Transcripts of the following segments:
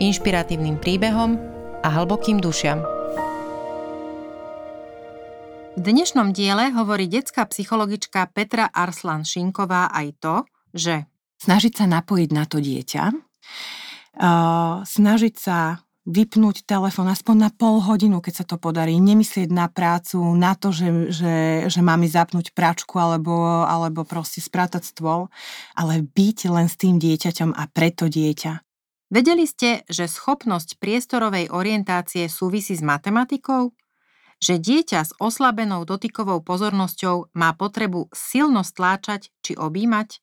inšpiratívnym príbehom a hlbokým dušiam. V dnešnom diele hovorí detská psychologička Petra Arslan Šinková aj to, že snažiť sa napojiť na to dieťa, uh, snažiť sa vypnúť telefón aspoň na pol hodinu, keď sa to podarí. Nemyslieť na prácu, na to, že, že, že máme zapnúť pračku alebo, alebo proste sprátať stôl, ale byť len s tým dieťaťom a preto dieťa. Vedeli ste, že schopnosť priestorovej orientácie súvisí s matematikou? že dieťa s oslabenou dotykovou pozornosťou má potrebu silno stláčať či objímať?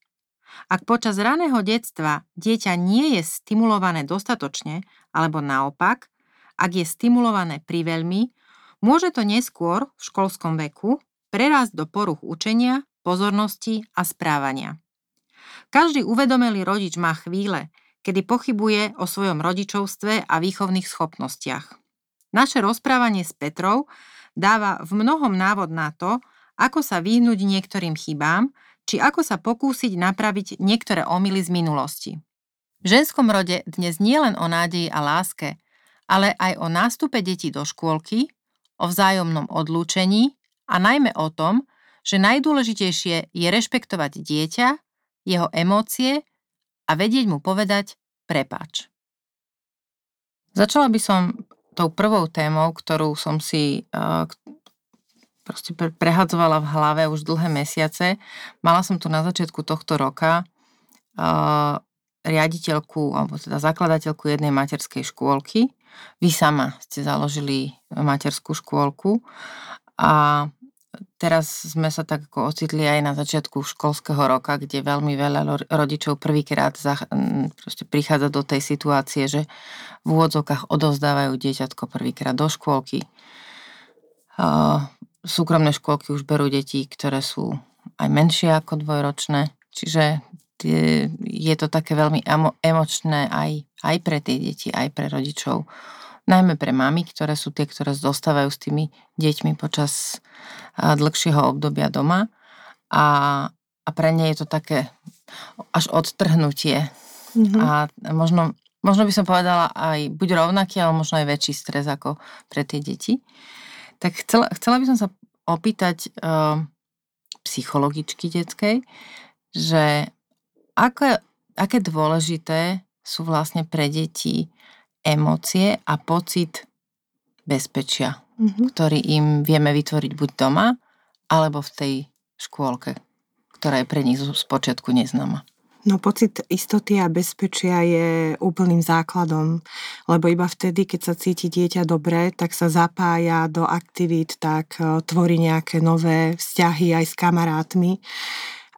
Ak počas raného detstva dieťa nie je stimulované dostatočne, alebo naopak, ak je stimulované priveľmi, môže to neskôr v školskom veku prerásť do poruch učenia, pozornosti a správania. Každý uvedomelý rodič má chvíle, kedy pochybuje o svojom rodičovstve a výchovných schopnostiach. Naše rozprávanie s Petrou dáva v mnohom návod na to, ako sa vyhnúť niektorým chybám, či ako sa pokúsiť napraviť niektoré omily z minulosti. V ženskom rode dnes nie len o nádeji a láske, ale aj o nástupe detí do škôlky, o vzájomnom odlúčení a najmä o tom, že najdôležitejšie je rešpektovať dieťa, jeho emócie a vedieť mu povedať prepáč. Začala by som tou prvou témou, ktorú som si uh, proste pre, prehadzovala v hlave už dlhé mesiace. Mala som tu na začiatku tohto roka uh, riaditeľku, alebo teda zakladateľku jednej materskej škôlky. Vy sama ste založili materskú škôlku a teraz sme sa tak ako ocitli aj na začiatku školského roka, kde veľmi veľa rodičov prvýkrát prichádza do tej situácie, že v úvodzovkách odovzdávajú dieťatko prvýkrát do škôlky. Súkromné škôlky už berú deti, ktoré sú aj menšie ako dvojročné, čiže je to také veľmi emočné aj, aj pre tie deti, aj pre rodičov najmä pre mamy, ktoré sú tie, ktoré zostávajú s tými deťmi počas dlhšieho obdobia doma a, a pre ne je to také až odtrhnutie mm-hmm. a možno, možno by som povedala aj buď rovnaký, ale možno aj väčší stres ako pre tie deti. Tak chcela, chcela by som sa opýtať uh, psychologičky detskej, že aké, aké dôležité sú vlastne pre deti emócie a pocit bezpečia, mm-hmm. ktorý im vieme vytvoriť buď doma, alebo v tej škôlke, ktorá je pre nich z počiatku neznáma. No pocit istoty a bezpečia je úplným základom, lebo iba vtedy, keď sa cíti dieťa dobre, tak sa zapája do aktivít, tak e, tvorí nejaké nové vzťahy aj s kamarátmi.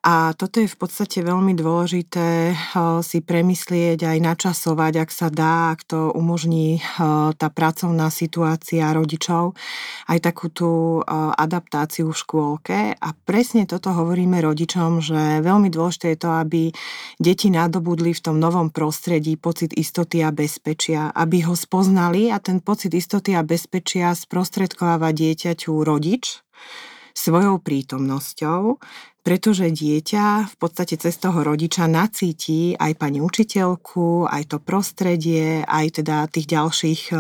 A toto je v podstate veľmi dôležité si premyslieť aj načasovať, ak sa dá, ak to umožní tá pracovná situácia rodičov, aj takú tú adaptáciu v škôlke. A presne toto hovoríme rodičom, že veľmi dôležité je to, aby deti nadobudli v tom novom prostredí pocit istoty a bezpečia, aby ho spoznali a ten pocit istoty a bezpečia sprostredkováva dieťaťu rodič, svojou prítomnosťou, pretože dieťa v podstate cez toho rodiča nacíti aj pani učiteľku, aj to prostredie, aj teda tých ďalších e,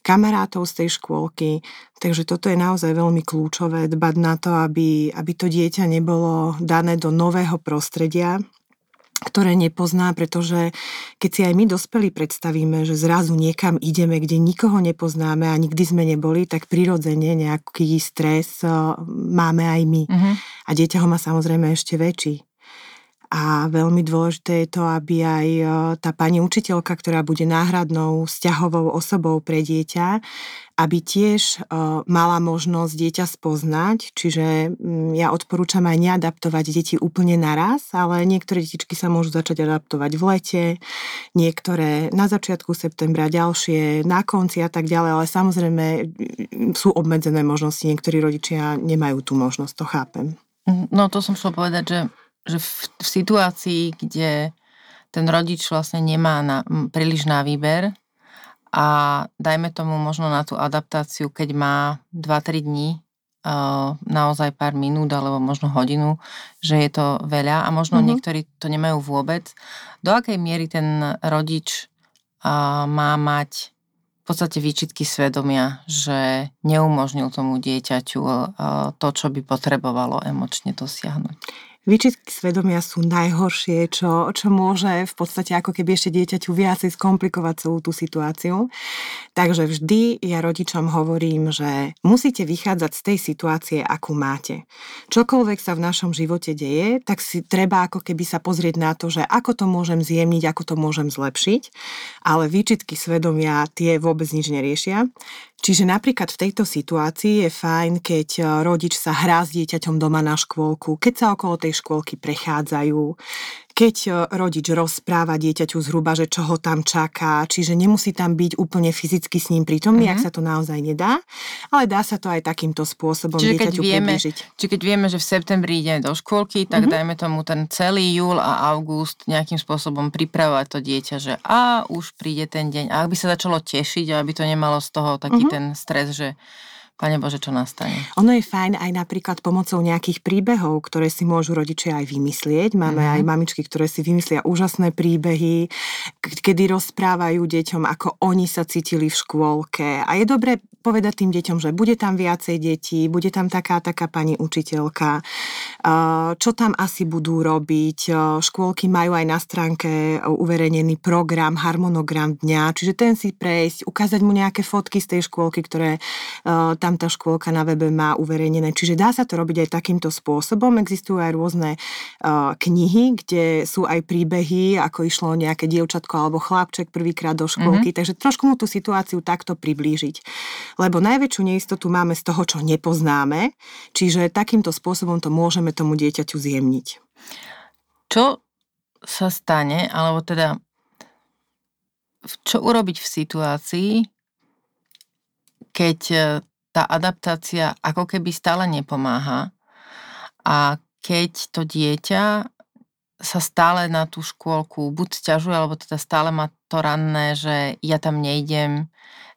kamarátov z tej škôlky. Takže toto je naozaj veľmi kľúčové, dbať na to, aby, aby to dieťa nebolo dané do nového prostredia, ktoré nepozná, pretože keď si aj my dospelí predstavíme, že zrazu niekam ideme, kde nikoho nepoznáme a nikdy sme neboli, tak prirodzene nejaký stres máme aj my. Uh-huh. A dieťa ho má samozrejme ešte väčší. A veľmi dôležité je to, aby aj tá pani učiteľka, ktorá bude náhradnou vzťahovou osobou pre dieťa, aby tiež mala možnosť dieťa spoznať, čiže mm, ja odporúčam aj neadaptovať deti úplne naraz, ale niektoré detičky sa môžu začať adaptovať v lete, niektoré na začiatku septembra, ďalšie na konci a tak ďalej, ale samozrejme mm, sú obmedzené možnosti, niektorí rodičia nemajú tú možnosť, to chápem. Mhm, no to som chcel povedať, že, že v, v situácii, kde ten rodič vlastne nemá na, príliš na výber, a dajme tomu možno na tú adaptáciu, keď má 2-3 dní, uh, naozaj pár minút alebo možno hodinu, že je to veľa a možno mm-hmm. niektorí to nemajú vôbec. Do akej miery ten rodič uh, má mať v podstate výčitky svedomia, že neumožnil tomu dieťaťu uh, to, čo by potrebovalo emočne dosiahnuť? Výčitky svedomia sú najhoršie, čo, čo môže v podstate ako keby ešte dieťaťu viacej skomplikovať celú tú situáciu. Takže vždy ja rodičom hovorím, že musíte vychádzať z tej situácie, akú máte. Čokoľvek sa v našom živote deje, tak si treba ako keby sa pozrieť na to, že ako to môžem zjemniť, ako to môžem zlepšiť, ale výčitky svedomia tie vôbec nič neriešia. Čiže napríklad v tejto situácii je fajn, keď e, rodič sa hrá s dieťaťom doma na škôlku, keď sa okolo tej škôlky prechádzajú, keď e, rodič rozpráva dieťaťu zhruba, že čo ho tam čaká, čiže nemusí tam byť úplne fyzicky s ním prítomný, mm-hmm. ak sa to naozaj nedá, ale dá sa to aj takýmto spôsobom čiže dieťaťu keď vieme, približiť. Čiže keď vieme, že v septembri ide do škôlky, tak mm-hmm. dajme tomu ten celý júl a august nejakým spôsobom pripravovať to dieťa, že a už príde ten deň. A ak by sa začalo tešiť, aby to nemalo z toho taký mm-hmm. ten stres, že Pane Bože, čo nastane? Ono je fajn aj napríklad pomocou nejakých príbehov, ktoré si môžu rodičia aj vymyslieť. Máme mm-hmm. aj mamičky, ktoré si vymyslia úžasné príbehy, kedy rozprávajú deťom, ako oni sa cítili v škôlke. A je dobre povedať tým deťom, že bude tam viacej detí, bude tam taká taká pani učiteľka, čo tam asi budú robiť. Škôlky majú aj na stránke uverejnený program, harmonogram dňa, čiže ten si prejsť, ukázať mu nejaké fotky z tej škôlky, ktoré tam tá škôlka na webe má uverejnené. Čiže dá sa to robiť aj takýmto spôsobom. Existujú aj rôzne knihy, kde sú aj príbehy, ako išlo nejaké dievčatko alebo chlapček prvýkrát do škôlky, mm-hmm. takže trošku mu tú situáciu takto priblížiť lebo najväčšiu neistotu máme z toho, čo nepoznáme, čiže takýmto spôsobom to môžeme tomu dieťaťu zjemniť. Čo sa stane, alebo teda čo urobiť v situácii, keď e, tá adaptácia ako keby stále nepomáha a keď to dieťa sa stále na tú škôlku buď sťažuje, alebo teda stále má to ranné, že ja tam nejdem,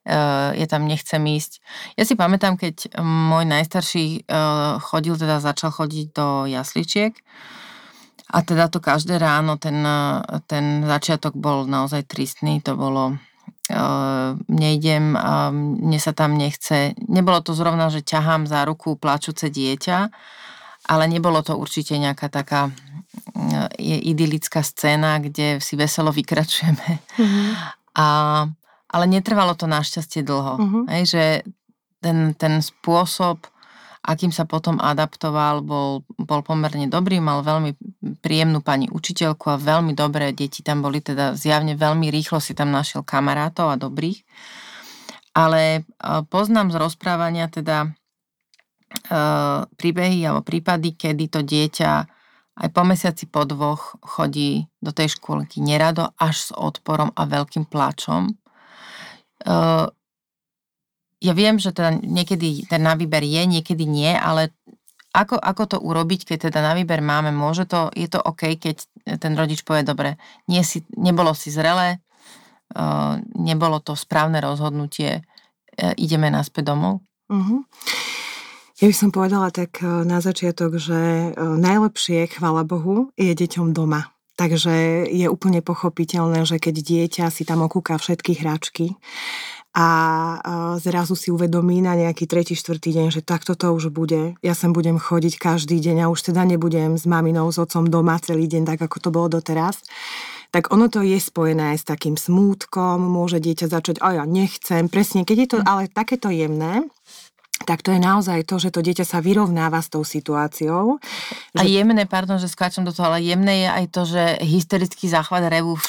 ja tam nechcem ísť. Ja si pamätám, keď môj najstarší chodil, teda začal chodiť do jasličiek a teda to každé ráno, ten, ten začiatok bol naozaj tristný, to bolo nejdem, mne sa tam nechce. Nebolo to zrovna, že ťahám za ruku plačúce dieťa, ale nebolo to určite nejaká taká idylická scéna, kde si veselo vykračujeme. Mm-hmm. A ale netrvalo to našťastie dlho. Uh-huh. Hej, že ten, ten spôsob, akým sa potom adaptoval, bol, bol pomerne dobrý, mal veľmi príjemnú pani učiteľku a veľmi dobré deti tam boli, teda zjavne veľmi rýchlo si tam našiel kamarátov a dobrých. Ale e, poznám z rozprávania teda e, príbehy alebo prípady, kedy to dieťa aj po mesiaci po dvoch chodí do tej škôlky nerado, až s odporom a veľkým pláčom Ja viem, že teda niekedy ten na výber je, niekedy nie, ale ako, ako to urobiť, keď teda na výber máme, môže to, je to OK, keď ten rodič povie, dobre, nie si, nebolo si zrelé, uh, nebolo to správne rozhodnutie, uh, ideme naspäť domov? Uh-huh. Ja by som povedala tak na začiatok, že najlepšie, chvala Bohu, je deťom doma. Takže je úplne pochopiteľné, že keď dieťa si tam okúka všetky hračky a zrazu si uvedomí na nejaký tretí, štvrtý deň, že takto to už bude. Ja sem budem chodiť každý deň a už teda nebudem s maminou, s otcom doma celý deň, tak ako to bolo doteraz tak ono to je spojené aj s takým smútkom, môže dieťa začať, a ja nechcem, presne, keď je to hm. ale takéto jemné, tak to je naozaj to, že to dieťa sa vyrovnáva s tou situáciou. Že... A jemné, pardon, že skáčem do toho, ale jemné je aj to, že hysterický záchvat revu v,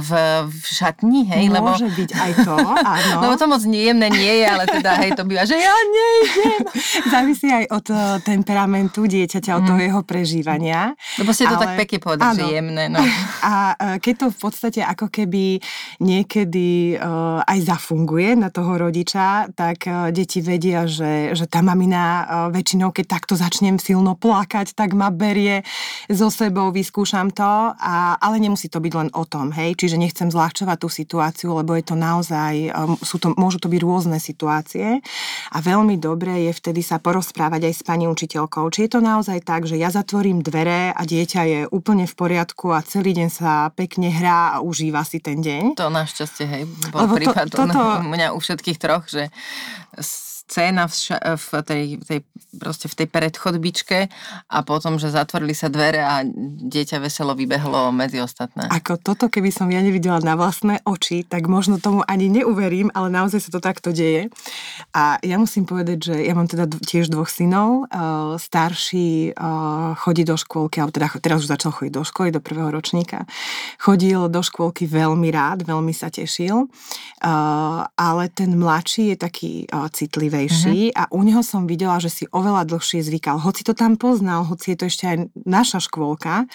v, v šatni, hej? Môže lebo... byť aj to, áno. Lebo to moc jemné nie je, ale teda hej, to býva, že ja nejdem. Závisí aj od eh, temperamentu dieťaťa, od mm. toho jeho prežívania. Lebo ste to ale... tak pekne povedali, že jemné. No. A eh, keď to v podstate ako keby niekedy aj zafunguje na toho rodiča, tak deti vedia, že že, tá mamina e, väčšinou, keď takto začnem silno plakať, tak ma berie so sebou, vyskúšam to, a, ale nemusí to byť len o tom, hej, čiže nechcem zľahčovať tú situáciu, lebo je to naozaj, e, sú to, môžu to byť rôzne situácie. A veľmi dobré je vtedy sa porozprávať aj s pani učiteľkou, či je to naozaj tak, že ja zatvorím dvere a dieťa je úplne v poriadku a celý deň sa pekne hrá a užíva si ten deň. To našťastie, hej, bol Lebo prípad to, toto... mňa u všetkých troch, že scéna v, ša- v, tej, tej, proste v tej predchodbičke a potom, že zatvorili sa dvere a dieťa veselo vybehlo medzi ostatné. Ako toto, keby som ja nevidela na vlastné oči, tak možno tomu ani neuverím, ale naozaj sa to takto deje. A ja musím povedať, že ja mám teda tiež dvoch synov. Uh, starší uh, chodí do škôlky, alebo teda teraz už začal chodiť do školy, do prvého ročníka. Chodil do škôlky veľmi rád, veľmi sa tešil. Uh, ale ten mladší je taký citlivý citlivejší uh-huh. a u neho som videla, že si oveľa dlhšie zvykal. Hoci to tam poznal, hoci je to ešte aj naša škôlka,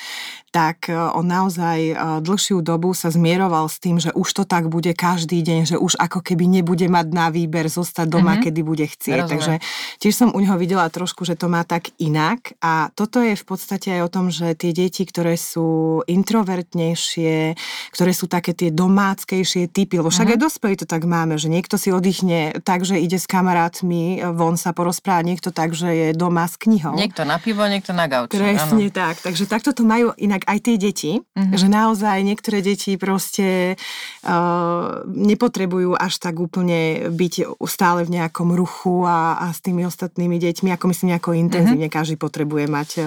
tak e, on naozaj e, dlhšiu dobu sa zmieroval s tým, že už to tak bude každý deň, že už ako keby nebude mať na výber zostať doma, uh-huh. kedy bude chcieť. Rozumiem. Takže tiež som u neho videla trošku, že to má tak inak a toto je v podstate aj o tom, že tie deti, ktoré sú introvertnejšie, ktoré sú také tie domáckejšie typy, lebo však uh-huh. aj dospelí to tak máme, že niekto si oddychne tak, že ide s kamarát kamarátmi von sa porozprávať, niekto tak, že je doma s knihou. Niekto na pivo, niekto na gauči. Presne áno. tak. Takže takto to majú inak aj tie deti, mm-hmm. že naozaj niektoré deti proste uh, nepotrebujú až tak úplne byť stále v nejakom ruchu a, a s tými ostatnými deťmi, ako myslím nejako intenzívne. Mm-hmm. Každý potrebuje mať uh,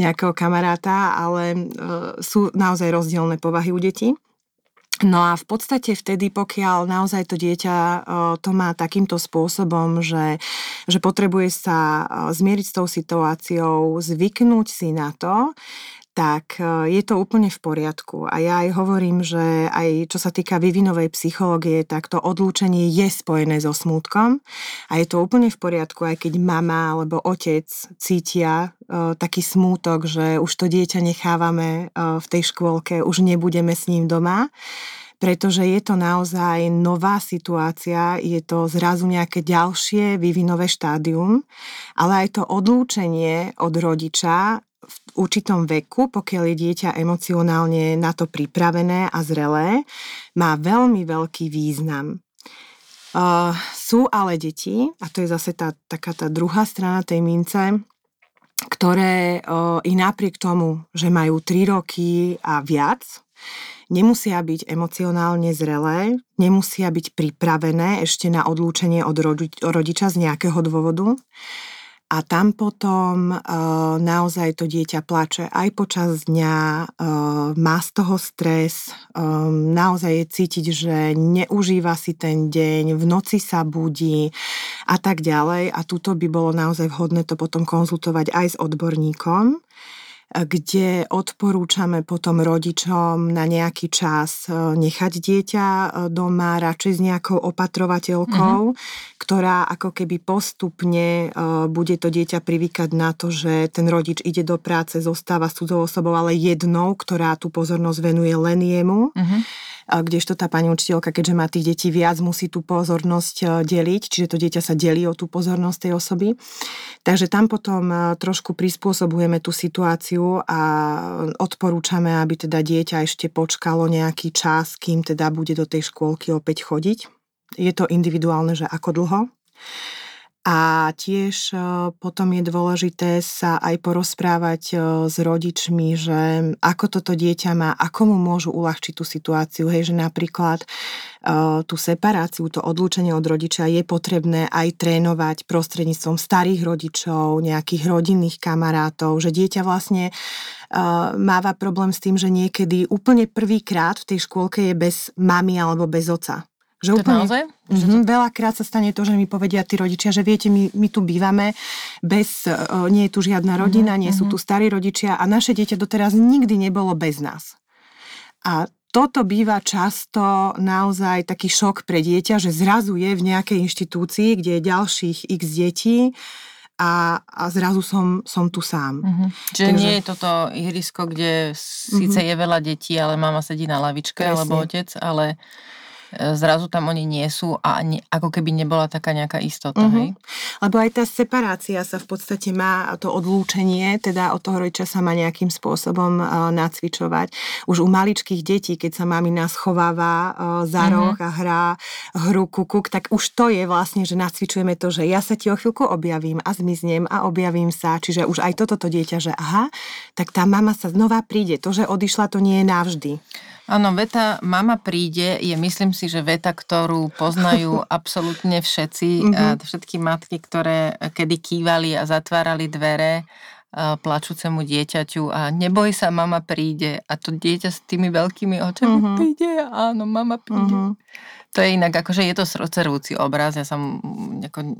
nejakého kamaráta, ale uh, sú naozaj rozdielne povahy u detí. No a v podstate vtedy, pokiaľ naozaj to dieťa to má takýmto spôsobom, že, že potrebuje sa zmieriť s tou situáciou, zvyknúť si na to, tak e, je to úplne v poriadku. A ja aj hovorím, že aj čo sa týka vyvinovej psychológie, tak to odlúčenie je spojené so smútkom. A je to úplne v poriadku, aj keď mama alebo otec cítia uh, taký smútok, že už to dieťa nechávame uh, v tej škôlke, už nebudeme s ním doma. Pretože je to naozaj nová situácia, je to zrazu nejaké ďalšie vývinové štádium, ale aj to odlúčenie od rodiča určitom veku, pokiaľ je dieťa emocionálne na to pripravené a zrelé, má veľmi veľký význam. Uh, sú ale deti, a to je zase tá, taká tá druhá strana tej mince, ktoré uh, i napriek tomu, že majú 3 roky a viac, nemusia byť emocionálne zrelé, nemusia byť pripravené ešte na odlúčenie od rodiča z nejakého dôvodu a tam potom uh, naozaj to dieťa plače aj počas dňa, uh, má z toho stres, um, naozaj je cítiť, že neužíva si ten deň, v noci sa budí a tak ďalej. A tuto by bolo naozaj vhodné to potom konzultovať aj s odborníkom kde odporúčame potom rodičom na nejaký čas e, nechať dieťa e, doma, radšej s nejakou opatrovateľkou, mm-hmm. ktorá ako keby postupne e, bude to dieťa privykať na to, že ten rodič ide do práce, zostáva s cudzou osobou, ale jednou, ktorá tú pozornosť venuje len jemu. Mm-hmm kdežto tá pani učiteľka, keďže má tých detí viac, musí tú pozornosť e, deliť, čiže to dieťa sa delí o tú pozornosť tej osoby. Takže tam potom e, trošku prispôsobujeme tú situáciu a odporúčame, aby teda dieťa ešte počkalo nejaký čas, kým teda bude do tej škôlky opäť chodiť. Je to individuálne, že ako dlho. A tiež e, potom je dôležité sa aj porozprávať e, s rodičmi, že ako toto dieťa má, ako mu môžu uľahčiť tú situáciu. Hej, že napríklad e, tú separáciu, to odlúčenie od rodiča je potrebné aj trénovať prostredníctvom starých rodičov, nejakých rodinných kamarátov, že dieťa vlastne máva problém s tým, že niekedy úplne prvýkrát v tej škôlke je bez mamy alebo bez oca Že to úplne, naozaj? Mm-hmm. Veľakrát sa stane to, že mi povedia tí rodičia, že viete, my, my tu bývame, bez, uh, nie je tu žiadna rodina, mm-hmm. nie sú mhm. tu starí rodičia a naše dieťa doteraz nikdy nebolo bez nás. A toto býva často naozaj taký šok pre dieťa, že zrazu je v nejakej inštitúcii, kde je ďalších x detí a, a zrazu som, som tu sám. Mm-hmm. Čiže Takže... nie je toto ihrisko, kde síce mm-hmm. je veľa detí, ale mama sedí na lavičke, Presne. alebo otec, ale zrazu tam oni nie sú a ani, ako keby nebola taká nejaká istota. Uh-huh. Hej? Lebo aj tá separácia sa v podstate má, to odlúčenie, teda od toho rodiča sa má nejakým spôsobom uh, nacvičovať. Už u maličkých detí, keď sa mamina schováva uh, za uh-huh. roh a hrá hru kukuk, tak už to je vlastne, že nacvičujeme to, že ja sa ti o chvíľku objavím a zmiznem a objavím sa. Čiže už aj toto to dieťa, že aha, tak tá mama sa znova príde. To, že odišla, to nie je navždy. Áno, veta mama príde je, myslím si, že veta, ktorú poznajú absolútne všetci, mm-hmm. všetky matky, ktoré kedy kývali a zatvárali dvere plačúcemu dieťaťu a neboj sa, mama príde. A to dieťa s tými veľkými očami mm-hmm. príde, áno, mama príde. Mm-hmm. To je inak, akože je to srdcervúci obraz, ja som ako,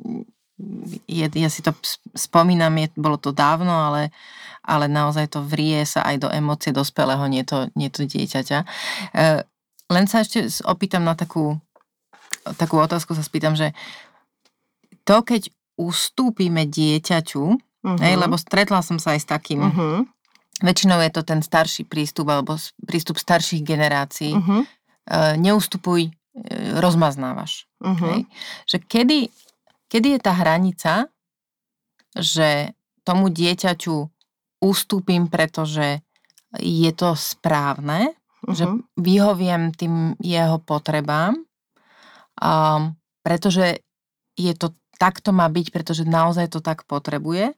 ja, ja si to spomínam, je, bolo to dávno, ale ale naozaj to vrie sa aj do emócie dospelého, nie to, nie to dieťaťa. E, len sa ešte opýtam na takú, takú otázku, sa spýtam, že to, keď ustúpime dieťaťu, uh-huh. hej, lebo stretla som sa aj s takým, uh-huh. väčšinou je to ten starší prístup alebo prístup starších generácií, uh-huh. e, neustupuj, e, rozmaznávaš. Uh-huh. Hej? Že kedy, kedy je tá hranica, že tomu dieťaťu ustúpim, pretože je to správne, uh-huh. že mhm. vyhoviem tým jeho potrebám, um, pretože je to takto má byť, pretože naozaj to tak potrebuje,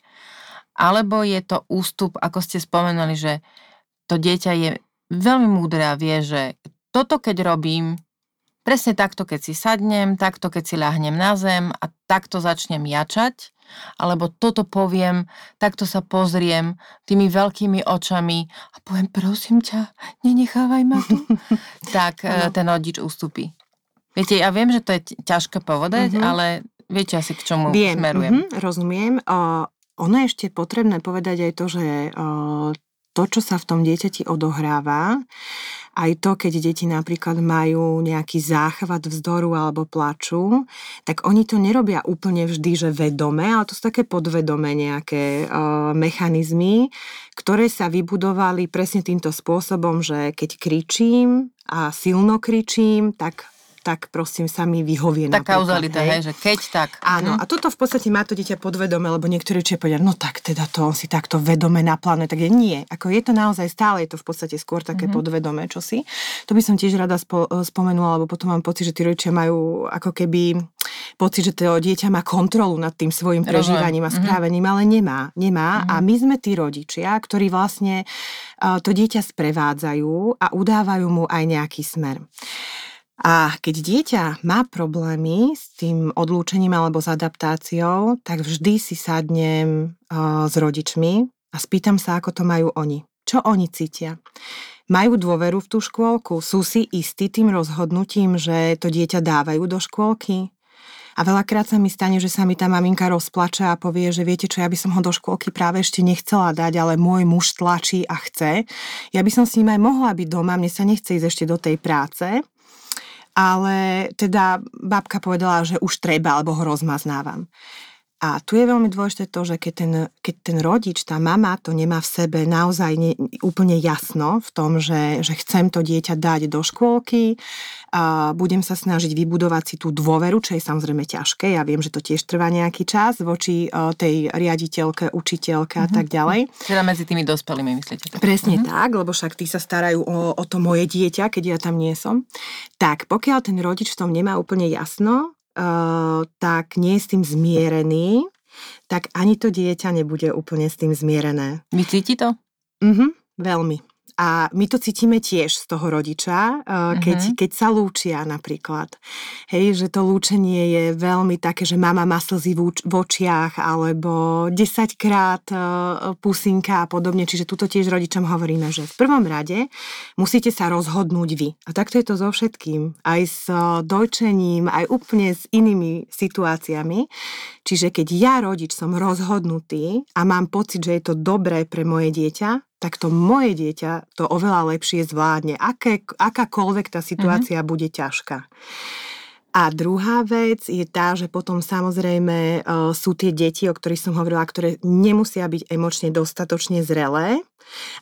alebo je to ústup, ako ste spomenuli, že to dieťa je veľmi múdre a vie, že toto keď robím, presne takto keď si sadnem, takto keď si ľahnem na zem a takto začnem jačať, alebo toto poviem, takto sa pozriem tými veľkými očami a poviem, prosím ťa, nenechávaj ma tu, tak no. ten rodič ustupí. Viete, ja viem, že to je ťažké povedať, mm-hmm. ale viete asi, k čomu viem, smerujem. Mm-hmm, rozumiem. O, ono je ešte potrebné povedať aj to, že o, to, čo sa v tom dieťati odohráva, aj to, keď deti napríklad majú nejaký záchvat vzdoru alebo plaču, tak oni to nerobia úplne vždy, že vedome, ale to sú také podvedome nejaké uh, mechanizmy, ktoré sa vybudovali presne týmto spôsobom, že keď kričím a silno kričím, tak tak prosím sa mi vyhovie. Tak kauzalita, hej? hej, že keď tak. Áno, hm. a toto v podstate má to dieťa podvedome, lebo niektorí či povedia, no tak teda to on si takto vedome naplánuje, tak je nie. Ako je to naozaj stále, je to v podstate skôr také mm-hmm. podvedomé čosi. To by som tiež rada spo, spomenula, lebo potom mám pocit, že tí rodičia majú ako keby pocit, že to dieťa má kontrolu nad tým svojim prežívaním a mhm. správením, ale nemá. Nemá mm-hmm. a my sme tí rodičia, ktorí vlastne uh, to dieťa sprevádzajú a udávajú mu aj nejaký smer. A keď dieťa má problémy s tým odlúčením alebo s adaptáciou, tak vždy si sadnem uh, s rodičmi a spýtam sa, ako to majú oni. Čo oni cítia? Majú dôveru v tú škôlku? Sú si istí tým rozhodnutím, že to dieťa dávajú do škôlky? A veľakrát sa mi stane, že sa mi tá maminka rozplače a povie, že viete čo, ja by som ho do škôlky práve ešte nechcela dať, ale môj muž tlačí a chce. Ja by som s ním aj mohla byť doma, mne sa nechce ísť ešte do tej práce ale teda babka povedala, že už treba, alebo ho rozmaznávam. A tu je veľmi dôležité to, že keď ten, keď ten rodič, tá mama to nemá v sebe naozaj ne, úplne jasno v tom, že, že chcem to dieťa dať do škôlky, a budem sa snažiť vybudovať si tú dôveru, čo je samozrejme ťažké. Ja viem, že to tiež trvá nejaký čas voči tej riaditeľke, učiteľke mm-hmm. a tak ďalej. Teda medzi tými dospelými, myslíte? Tak? Presne mm-hmm. tak, lebo však tí sa starajú o, o to moje dieťa, keď ja tam nie som. Tak, pokiaľ ten rodič v tom nemá úplne jasno, tak nie je s tým zmierený, tak ani to dieťa nebude úplne s tým zmierené. Vy cíti to? Mhm, veľmi. A my to cítime tiež z toho rodiča, uh, keď, uh-huh. keď sa lúčia napríklad. Hej, že to lúčenie je veľmi také, že mama má slzy v, očiach alebo 10 krát uh, pusinka a podobne. Čiže tuto tiež rodičom hovoríme, že v prvom rade musíte sa rozhodnúť vy. A takto je to so všetkým. Aj s uh, dojčením, aj úplne s inými situáciami. Čiže keď ja rodič som rozhodnutý a mám pocit, že je to dobré pre moje dieťa, tak to moje dieťa to oveľa lepšie zvládne, aké, akákoľvek tá situácia mm-hmm. bude ťažká. A druhá vec je tá, že potom samozrejme uh, sú tie deti, o ktorých som hovorila, ktoré nemusia byť emočne dostatočne zrelé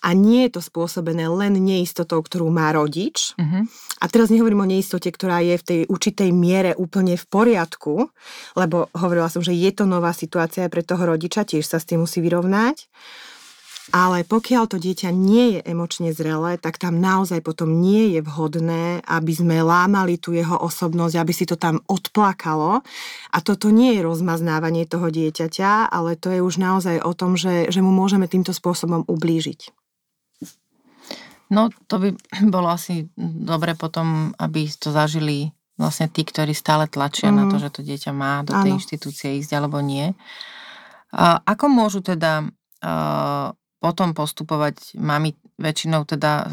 a nie je to spôsobené len neistotou, ktorú má rodič. Uh-huh. A teraz nehovorím o neistote, ktorá je v tej určitej miere úplne v poriadku, lebo hovorila som, že je to nová situácia pre toho rodiča, tiež sa s tým musí vyrovnať. Ale pokiaľ to dieťa nie je emočne zrelé, tak tam naozaj potom nie je vhodné, aby sme lámali tú jeho osobnosť, aby si to tam odplakalo. A toto nie je rozmaznávanie toho dieťaťa, ale to je už naozaj o tom, že, že mu môžeme týmto spôsobom ublížiť. No to by bolo asi dobre potom, aby to zažili vlastne tí, ktorí stále tlačia mm. na to, mhm. že to dieťa má do tej ano. inštitúcie ísť alebo nie. A ako môžu teda potom postupovať mami väčšinou teda e,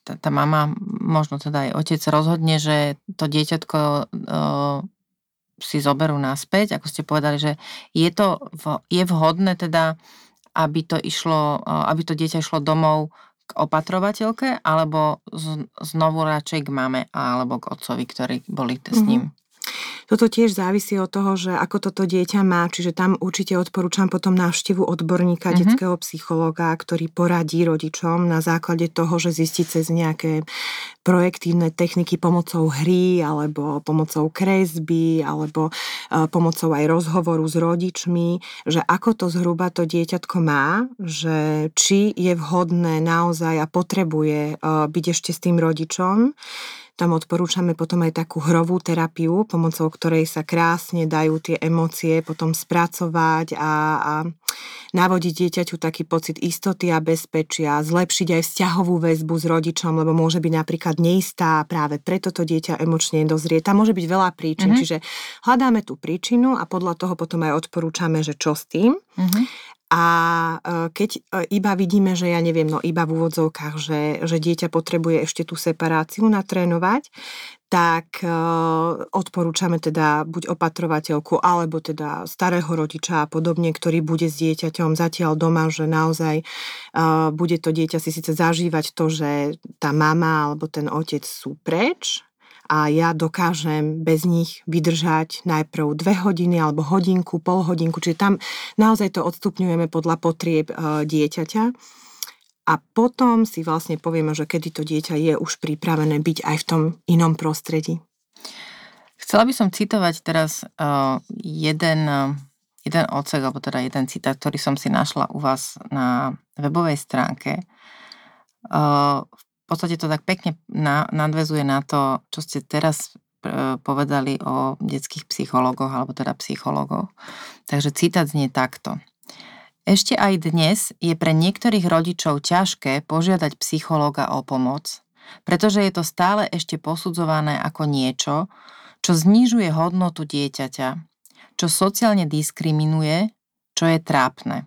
tá, tá mama, možno teda aj otec rozhodne, že to dieťatko e, si zoberú naspäť, ako ste povedali, že je to je vhodné teda, aby to išlo, e, aby to dieťa išlo domov k opatrovateľke, alebo znovu radšej k mame alebo k otcovi, ktorí boli s mhm. ním. Toto tiež závisí od toho, že ako toto dieťa má, čiže tam určite odporúčam potom návštevu odborníka, mm-hmm. detského psychológa, ktorý poradí rodičom na základe toho, že zistí cez nejaké projektívne techniky pomocou hry alebo pomocou kresby alebo e, pomocou aj rozhovoru s rodičmi, že ako to zhruba to dieťatko má, že či je vhodné naozaj a potrebuje e, byť ešte s tým rodičom, tam odporúčame potom aj takú hrovú terapiu, pomocou ktorej sa krásne dajú tie emócie potom spracovať a, a navodiť dieťaťu taký pocit istoty a bezpečia, zlepšiť aj vzťahovú väzbu s rodičom, lebo môže byť napríklad neistá a práve preto to dieťa emočne dozrie. Tam môže byť veľa príčin, mm-hmm. čiže hľadáme tú príčinu a podľa toho potom aj odporúčame, že čo s tým. Mm-hmm. A e, keď e, iba vidíme, že ja neviem, no iba v úvodzovkách, že, že dieťa potrebuje ešte tú separáciu natrénovať, tak e, odporúčame teda buď opatrovateľku, alebo teda starého rodiča a podobne, ktorý bude s dieťaťom zatiaľ doma, že naozaj bude to dieťa si síce zažívať to, že tá mama alebo ten otec sú preč, a ja dokážem bez nich vydržať najprv dve hodiny alebo hodinku, pol hodinku, čiže tam naozaj to odstupňujeme podľa potrieb e, dieťaťa. A potom si vlastne povieme, že kedy to dieťa je už pripravené byť aj v tom inom prostredí. Chcela by som citovať teraz uh, jeden, uh, jeden odsek, alebo teda jeden citát, ktorý som si našla u vás na webovej stránke. V v podstate to tak pekne na, nadvezuje na to, čo ste teraz e, povedali o detských psychologoch, alebo teda psychologoch. Takže citát znie takto. Ešte aj dnes je pre niektorých rodičov ťažké požiadať psychológa o pomoc, pretože je to stále ešte posudzované ako niečo, čo znižuje hodnotu dieťaťa, čo sociálne diskriminuje, čo je trápne.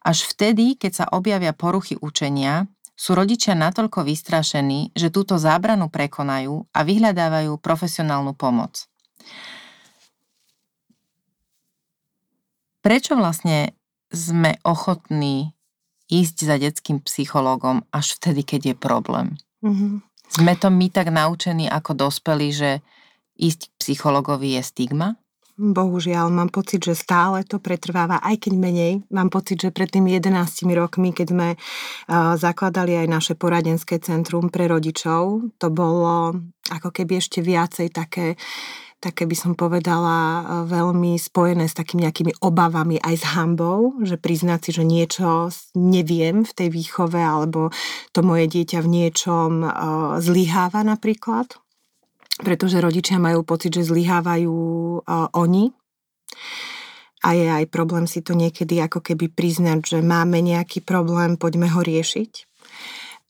Až vtedy, keď sa objavia poruchy učenia, sú rodičia natoľko vystrašení, že túto zábranu prekonajú a vyhľadávajú profesionálnu pomoc. Prečo vlastne sme ochotní ísť za detským psychológom až vtedy, keď je problém? Mm-hmm. Sme to my tak naučení ako dospelí, že ísť k psychologovi je stigma? Bohužiaľ, mám pocit, že stále to pretrváva, aj keď menej. Mám pocit, že pred tými 11 rokmi, keď sme zakladali aj naše poradenské centrum pre rodičov, to bolo ako keby ešte viacej také také by som povedala veľmi spojené s takými nejakými obavami aj s hambou, že priznať si, že niečo neviem v tej výchove alebo to moje dieťa v niečom zlyháva napríklad pretože rodičia majú pocit, že zlyhávajú oni. A je aj problém si to niekedy ako keby priznať, že máme nejaký problém, poďme ho riešiť.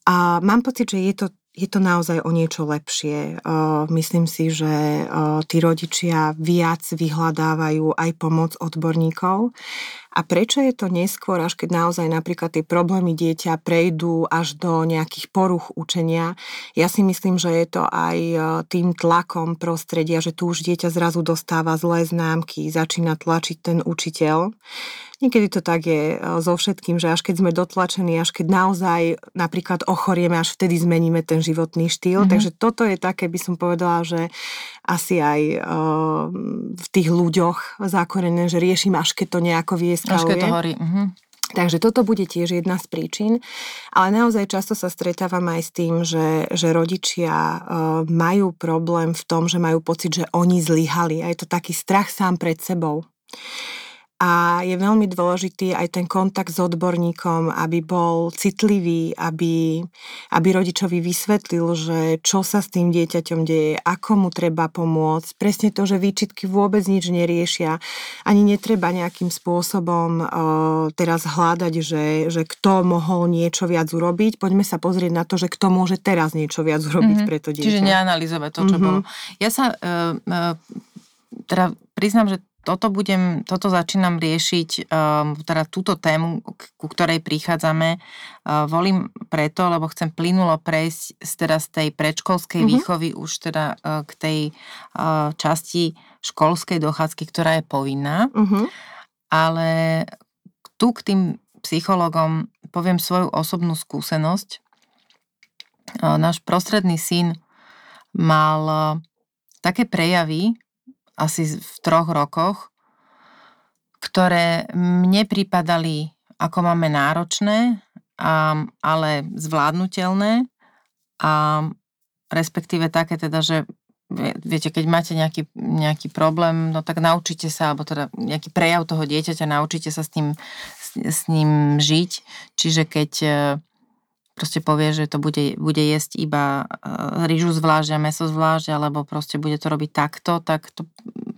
A mám pocit, že je to je to naozaj o niečo lepšie. Myslím si, že tí rodičia viac vyhľadávajú aj pomoc odborníkov. A prečo je to neskôr, až keď naozaj napríklad tie problémy dieťa prejdú až do nejakých poruch učenia? Ja si myslím, že je to aj tým tlakom prostredia, že tu už dieťa zrazu dostáva zlé známky, začína tlačiť ten učiteľ. Niekedy to tak je e, so všetkým, že až keď sme dotlačení, až keď naozaj napríklad ochorieme, až vtedy zmeníme ten životný štýl. Mm-hmm. Takže toto je také, by som povedala, že asi aj uh, v tých ľuďoch zakorené, že riešim, až keď to nejako vieskaluje. Keď to horí. Mm-hmm. Takže toto bude tiež jedna z príčin, ale naozaj často sa stretávam aj s tým, že, že rodičia uh, majú problém v tom, že majú pocit, že oni zlyhali a je to taký strach sám pred sebou a je veľmi dôležitý aj ten kontakt s odborníkom, aby bol citlivý, aby, aby rodičovi vysvetlil, že čo sa s tým dieťaťom deje, ako mu treba pomôcť. Presne to, že výčitky vôbec nič neriešia. Ani netreba nejakým spôsobom uh, teraz hľadať, že, že kto mohol niečo viac urobiť. Poďme sa pozrieť na to, že kto môže teraz niečo viac urobiť mm-hmm. pre to dieťa. Čiže neanalizovať to, čo mm-hmm. bolo. Ja sa uh, uh, teda priznám, že toto budem, toto začínam riešiť, um, teda túto tému, ku ktorej prichádzame, uh, volím preto, lebo chcem plynulo prejsť z, teda z tej predškolskej mm-hmm. výchovy už teda uh, k tej časti školskej dochádzky, ktorá je povinná. Mm-hmm. Ale tu k tým psychologom poviem svoju osobnú skúsenosť. Náš prostredný syn mal také prejavy, asi v troch rokoch, ktoré mne pripadali, ako máme náročné, ale zvládnutelné a respektíve také teda, že viete, keď máte nejaký, nejaký problém, no tak naučite sa, alebo teda nejaký prejav toho dieťaťa, naučite sa s ním, s, s ním žiť. Čiže keď proste povie, že to bude, bude jesť iba uh, rýžu zvlášť a meso zvlášť, alebo proste bude to robiť takto, tak to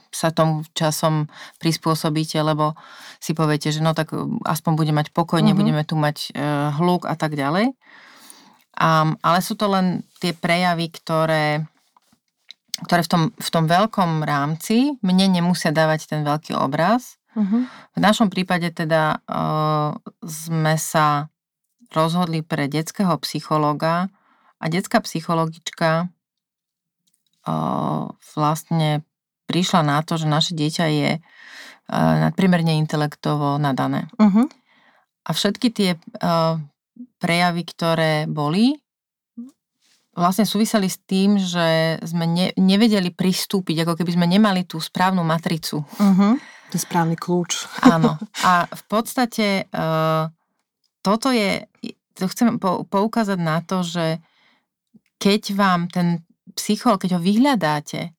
sa tomu časom prispôsobíte, lebo si poviete, že no tak aspoň bude mať pokoj, mm-hmm. nebudeme tu mať uh, hluk a tak ďalej. Um, ale sú to len tie prejavy, ktoré, ktoré v tom, v tom veľkom rámci mne nemusia dávať ten veľký obraz. Mm-hmm. V našom prípade teda uh, sme sa rozhodli pre detského psychologa a detská psychologička vlastne prišla na to, že naše dieťa je nadprimerne intelektovo nadané. Uh-huh. A všetky tie prejavy, ktoré boli, vlastne súviseli s tým, že sme ne, nevedeli pristúpiť, ako keby sme nemali tú správnu matricu. Uh-huh. Ten správny kľúč. Áno. A v podstate uh, toto je, to chcem poukázať na to, že keď vám ten psychol, keď ho vyhľadáte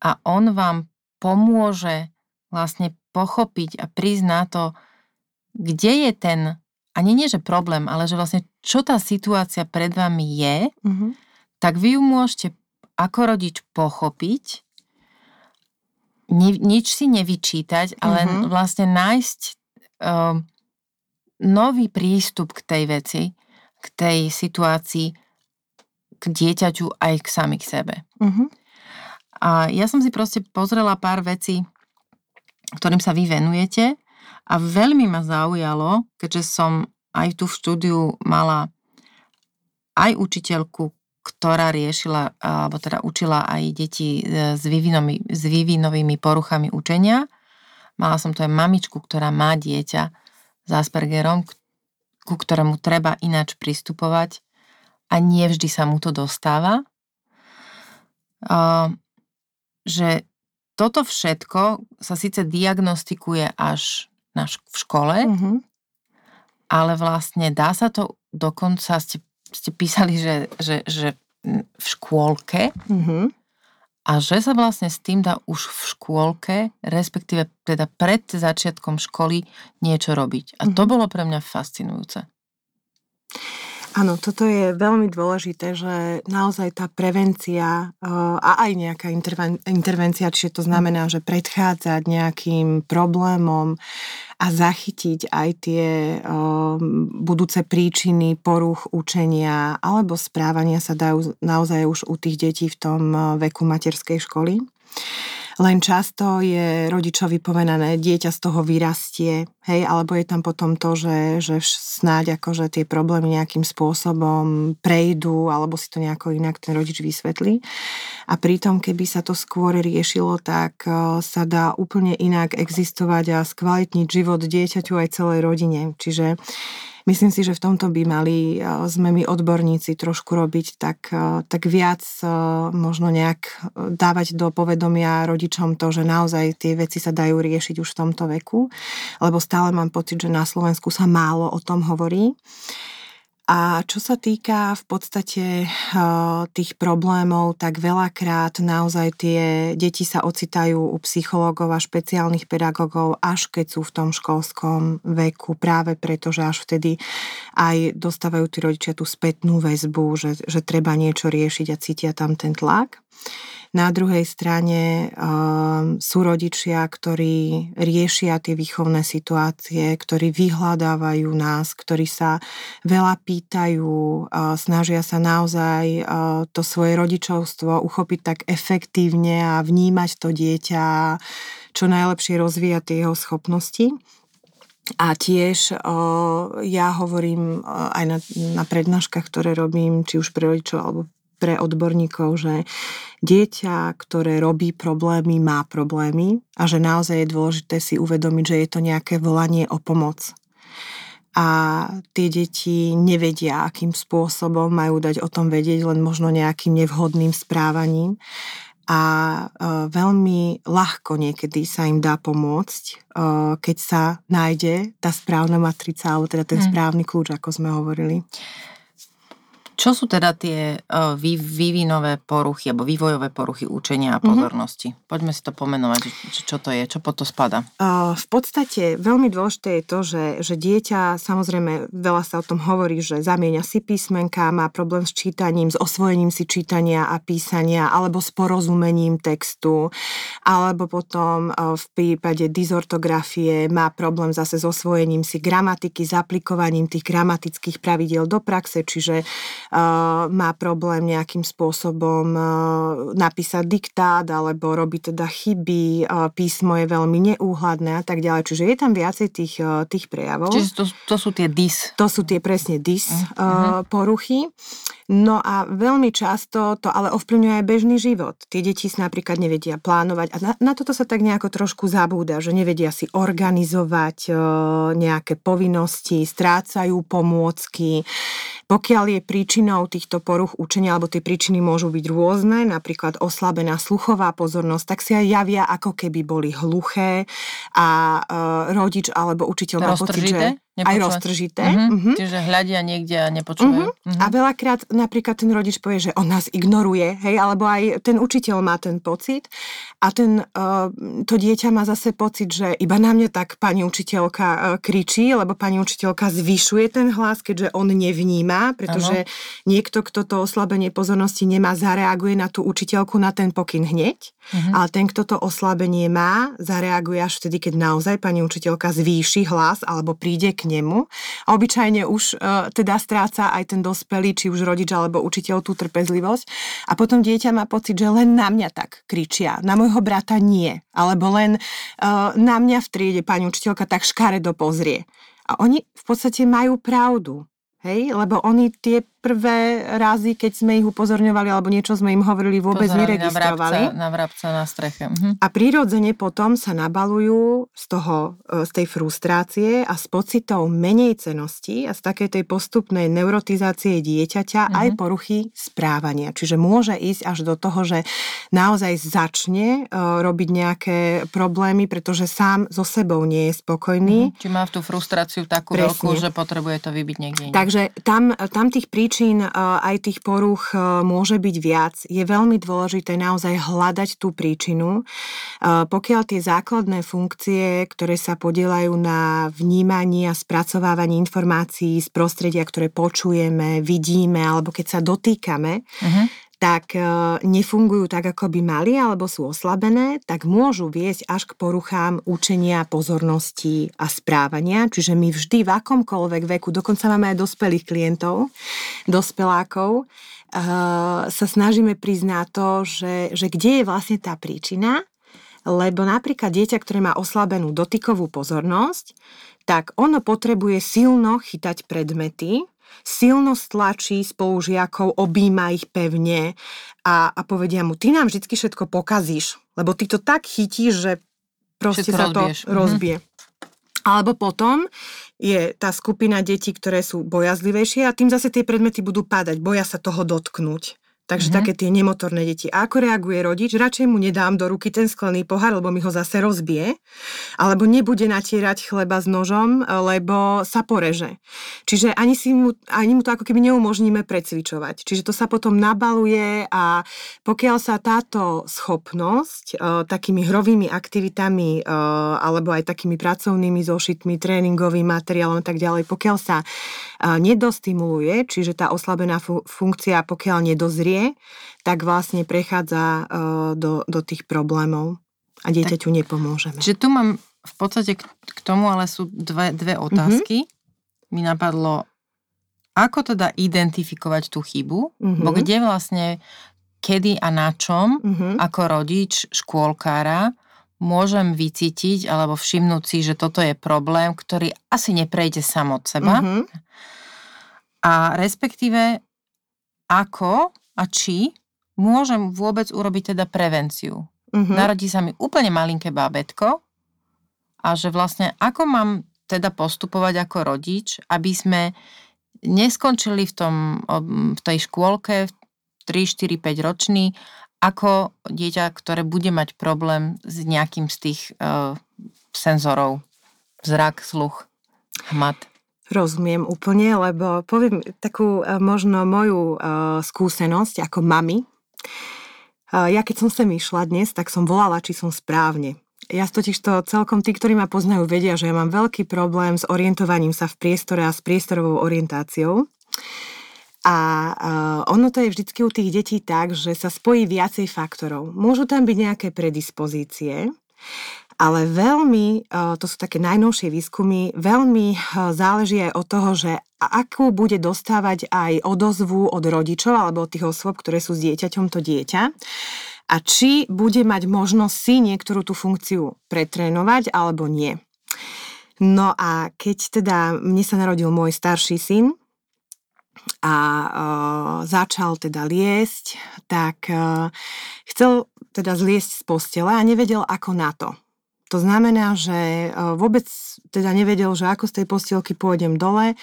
a on vám pomôže vlastne pochopiť a prísť na to, kde je ten, ani nie že problém, ale že vlastne čo tá situácia pred vami je, mm-hmm. tak vy ju môžete ako rodič pochopiť, ni, nič si nevyčítať, ale mm-hmm. vlastne nájsť uh, nový prístup k tej veci, k tej situácii, k dieťaťu aj k sami k sebe. Uh-huh. A ja som si proste pozrela pár vecí, ktorým sa vy venujete a veľmi ma zaujalo, keďže som aj tu v štúdiu mala aj učiteľku, ktorá riešila, alebo teda učila aj deti s, vývinovými, s vývinovými poruchami učenia. Mala som tu aj mamičku, ktorá má dieťa s Aspergerom, ku ktorému treba ináč pristupovať a nie vždy sa mu to dostáva. Uh, že toto všetko sa síce diagnostikuje až na šk- v škole, mm-hmm. ale vlastne dá sa to dokonca, ste, ste písali, že, že, že v škôlke, mm-hmm a že sa vlastne s tým dá už v škôlke, respektíve teda pred začiatkom školy niečo robiť. A to mm-hmm. bolo pre mňa fascinujúce. Áno, toto je veľmi dôležité, že naozaj tá prevencia a aj nejaká intervencia, čiže to znamená, že predchádzať nejakým problémom a zachytiť aj tie budúce príčiny poruch učenia alebo správania sa dajú naozaj už u tých detí v tom veku materskej školy. Len často je rodičovi povedané, dieťa z toho vyrastie, hej, alebo je tam potom to, že, že snáď akože tie problémy nejakým spôsobom prejdú, alebo si to nejako inak ten rodič vysvetlí. A pritom, keby sa to skôr riešilo, tak sa dá úplne inak existovať a skvalitniť život dieťaťu aj celej rodine. Čiže Myslím si, že v tomto by mali sme my odborníci trošku robiť tak, tak viac možno nejak dávať do povedomia rodičom to, že naozaj tie veci sa dajú riešiť už v tomto veku, lebo stále mám pocit, že na Slovensku sa málo o tom hovorí. A čo sa týka v podstate tých problémov, tak veľakrát naozaj tie deti sa ocitajú u psychológov a špeciálnych pedagógov, až keď sú v tom školskom veku, práve preto, že až vtedy aj dostávajú tí rodičia tú spätnú väzbu, že, že treba niečo riešiť a cítia tam ten tlak. Na druhej strane um, sú rodičia, ktorí riešia tie výchovné situácie, ktorí vyhľadávajú nás, ktorí sa veľa pýtajú, uh, snažia sa naozaj uh, to svoje rodičovstvo uchopiť tak efektívne a vnímať to dieťa, čo najlepšie rozvíjať tie jeho schopnosti. A tiež o, ja hovorím o, aj na, na prednáškach, ktoré robím, či už pre rodičov alebo pre odborníkov, že dieťa, ktoré robí problémy, má problémy a že naozaj je dôležité si uvedomiť, že je to nejaké volanie o pomoc. A tie deti nevedia, akým spôsobom majú dať o tom vedieť, len možno nejakým nevhodným správaním. A e, veľmi ľahko niekedy sa im dá pomôcť, e, keď sa nájde tá správna matrica, alebo teda ten mm. správny kľúč, ako sme hovorili. Čo sú teda tie uh, vývinové poruchy alebo vývojové poruchy učenia a mhm. pozornosti? Mm-hmm. Poďme si to pomenovať, čo, čo to je, čo po to spada. Uh, v podstate veľmi dôležité je to, že, že dieťa, samozrejme veľa sa o tom hovorí, že zamieňa si písmenka, má problém s čítaním, s osvojením si čítania a písania, alebo s porozumením textu, alebo potom uh, v prípade dizortografie má problém zase s osvojením si gramatiky, s aplikovaním tých gramatických pravidel do praxe, čiže má problém nejakým spôsobom napísať diktát alebo robí teda chyby, písmo je veľmi neúhladné a tak ďalej. Čiže je tam viacej tých, tých prejavov. Čiže to, to sú tie dis. To sú tie presne dis uh-huh. poruchy. No a veľmi často to ale ovplyvňuje aj bežný život. Tie deti si napríklad nevedia plánovať a na, na toto sa tak nejako trošku zabúda, že nevedia si organizovať nejaké povinnosti, strácajú pomôcky. Pokiaľ je príčinou týchto poruch učenia, alebo tie príčiny môžu byť rôzne, napríklad oslabená sluchová pozornosť, tak si aj javia, ako keby boli hluché a e, rodič alebo učiteľ má pocit, že Nepočúvať. Aj roztržité. Uh-huh. Uh-huh. Čiže hľadia niekde a nepočúvajú. Uh-huh. Uh-huh. A veľakrát napríklad ten rodič povie, že on nás ignoruje, hej, alebo aj ten učiteľ má ten pocit a ten, uh, to dieťa má zase pocit, že iba na mňa tak pani učiteľka uh, kričí, lebo pani učiteľka zvyšuje ten hlas, keďže on nevníma, pretože uh-huh. niekto, kto to oslabenie pozornosti nemá, zareaguje na tú učiteľku na ten pokyn hneď, uh-huh. ale ten, kto to oslabenie má, zareaguje až vtedy, keď naozaj pani učiteľka zvýši hlas alebo príde k nemu. A obyčajne už uh, teda stráca aj ten dospelý, či už rodič alebo učiteľ tú trpezlivosť. A potom dieťa má pocit, že len na mňa tak kričia, na môjho brata nie. Alebo len uh, na mňa v triede pani učiteľka tak škaredo pozrie. A oni v podstate majú pravdu. Hej, lebo oni tie prvé razy, keď sme ich upozorňovali alebo niečo sme im hovorili, vôbec Pozorali neregistrovali. Na vrabca, na vrabca na streche. Mhm. A prirodzene potom sa nabalujú z toho, e, z tej frustrácie a s pocitou menej cenosti a z takej tej postupnej neurotizácie dieťaťa mhm. aj poruchy správania. Čiže môže ísť až do toho, že naozaj začne uh, robiť nejaké problémy, pretože sám so sebou nie je spokojný. Mhm. Či má tú frustráciu takú Presne. veľkú, že potrebuje to vybiť niekde. Takže tam, tam tých príčin príčin aj tých poruch môže byť viac. Je veľmi dôležité naozaj hľadať tú príčinu. Pokiaľ tie základné funkcie, ktoré sa podielajú na vnímaní a spracovávaní informácií z prostredia, ktoré počujeme, vidíme alebo keď sa dotýkame, uh-huh tak e, nefungujú tak, ako by mali, alebo sú oslabené, tak môžu viesť až k poruchám učenia, pozornosti a správania. Čiže my vždy v akomkoľvek veku, dokonca máme aj dospelých klientov, dospelákov, e, sa snažíme priznať to, že, že kde je vlastne tá príčina, lebo napríklad dieťa, ktoré má oslabenú dotykovú pozornosť, tak ono potrebuje silno chytať predmety, silno stlačí spolužiakov, objíma ich pevne a, a povedia mu, ty nám vždy všetko pokazíš, lebo ty to tak chytíš, že proste všetko sa rozbiješ. to rozbije. Mhm. Alebo potom je tá skupina detí, ktoré sú bojazlivejšie a tým zase tie predmety budú padať, boja sa toho dotknúť. Takže mm-hmm. také tie nemotorné deti. A ako reaguje rodič? Radšej mu nedám do ruky ten sklený pohár, lebo mi ho zase rozbije. Alebo nebude natierať chleba s nožom, lebo sa poreže. Čiže ani, si mu, ani mu to ako keby neumožníme precvičovať. Čiže to sa potom nabaluje a pokiaľ sa táto schopnosť e, takými hrovými aktivitami e, alebo aj takými pracovnými zošitmi, tréningovým materiálom a tak ďalej, pokiaľ sa nedostimuluje, čiže tá oslabená fu- funkcia, pokiaľ nedozrie, tak vlastne prechádza uh, do, do tých problémov a dieťaťu tak, nepomôžeme. Čiže tu mám v podstate k, k tomu, ale sú dve, dve otázky. Mm-hmm. Mi napadlo, ako teda identifikovať tú chybu, mm-hmm. bo kde vlastne, kedy a na čom, mm-hmm. ako rodič škôlkára, môžem vycítiť alebo všimnúť si, že toto je problém, ktorý asi neprejde sam od seba. Mm-hmm. A respektíve, ako a či môžem vôbec urobiť teda prevenciu. Uh-huh. Narodí sa mi úplne malinké bábetko a že vlastne ako mám teda postupovať ako rodič, aby sme neskončili v, tom, v tej škôlke 3, 4, 5 ročný ako dieťa, ktoré bude mať problém s nejakým z tých uh, senzorov. Zrak, sluch, hmat. Rozumiem úplne, lebo poviem takú e, možno moju uh, skúsenosť ako mami. Uh, ja keď som sem išla dnes, tak som volala, či som správne. Ja totiž to celkom tí, ktorí ma poznajú, vedia, že ja mám veľký problém s orientovaním sa v priestore a s priestorovou orientáciou. A uh, ono to je vždycky u tých detí tak, že sa spojí viacej faktorov. Môžu tam byť nejaké predispozície, ale veľmi, to sú také najnovšie výskumy, veľmi záleží aj od toho, že akú bude dostávať aj odozvu od rodičov alebo od tých osôb, ktoré sú s dieťaťom to dieťa a či bude mať možnosť si niektorú tú funkciu pretrénovať alebo nie. No a keď teda mne sa narodil môj starší syn, a uh, začal teda liesť, tak uh, chcel teda zliesť z postele a nevedel ako na to. To znamená, že e, vôbec teda nevedel, že ako z tej postielky pôjdem dole.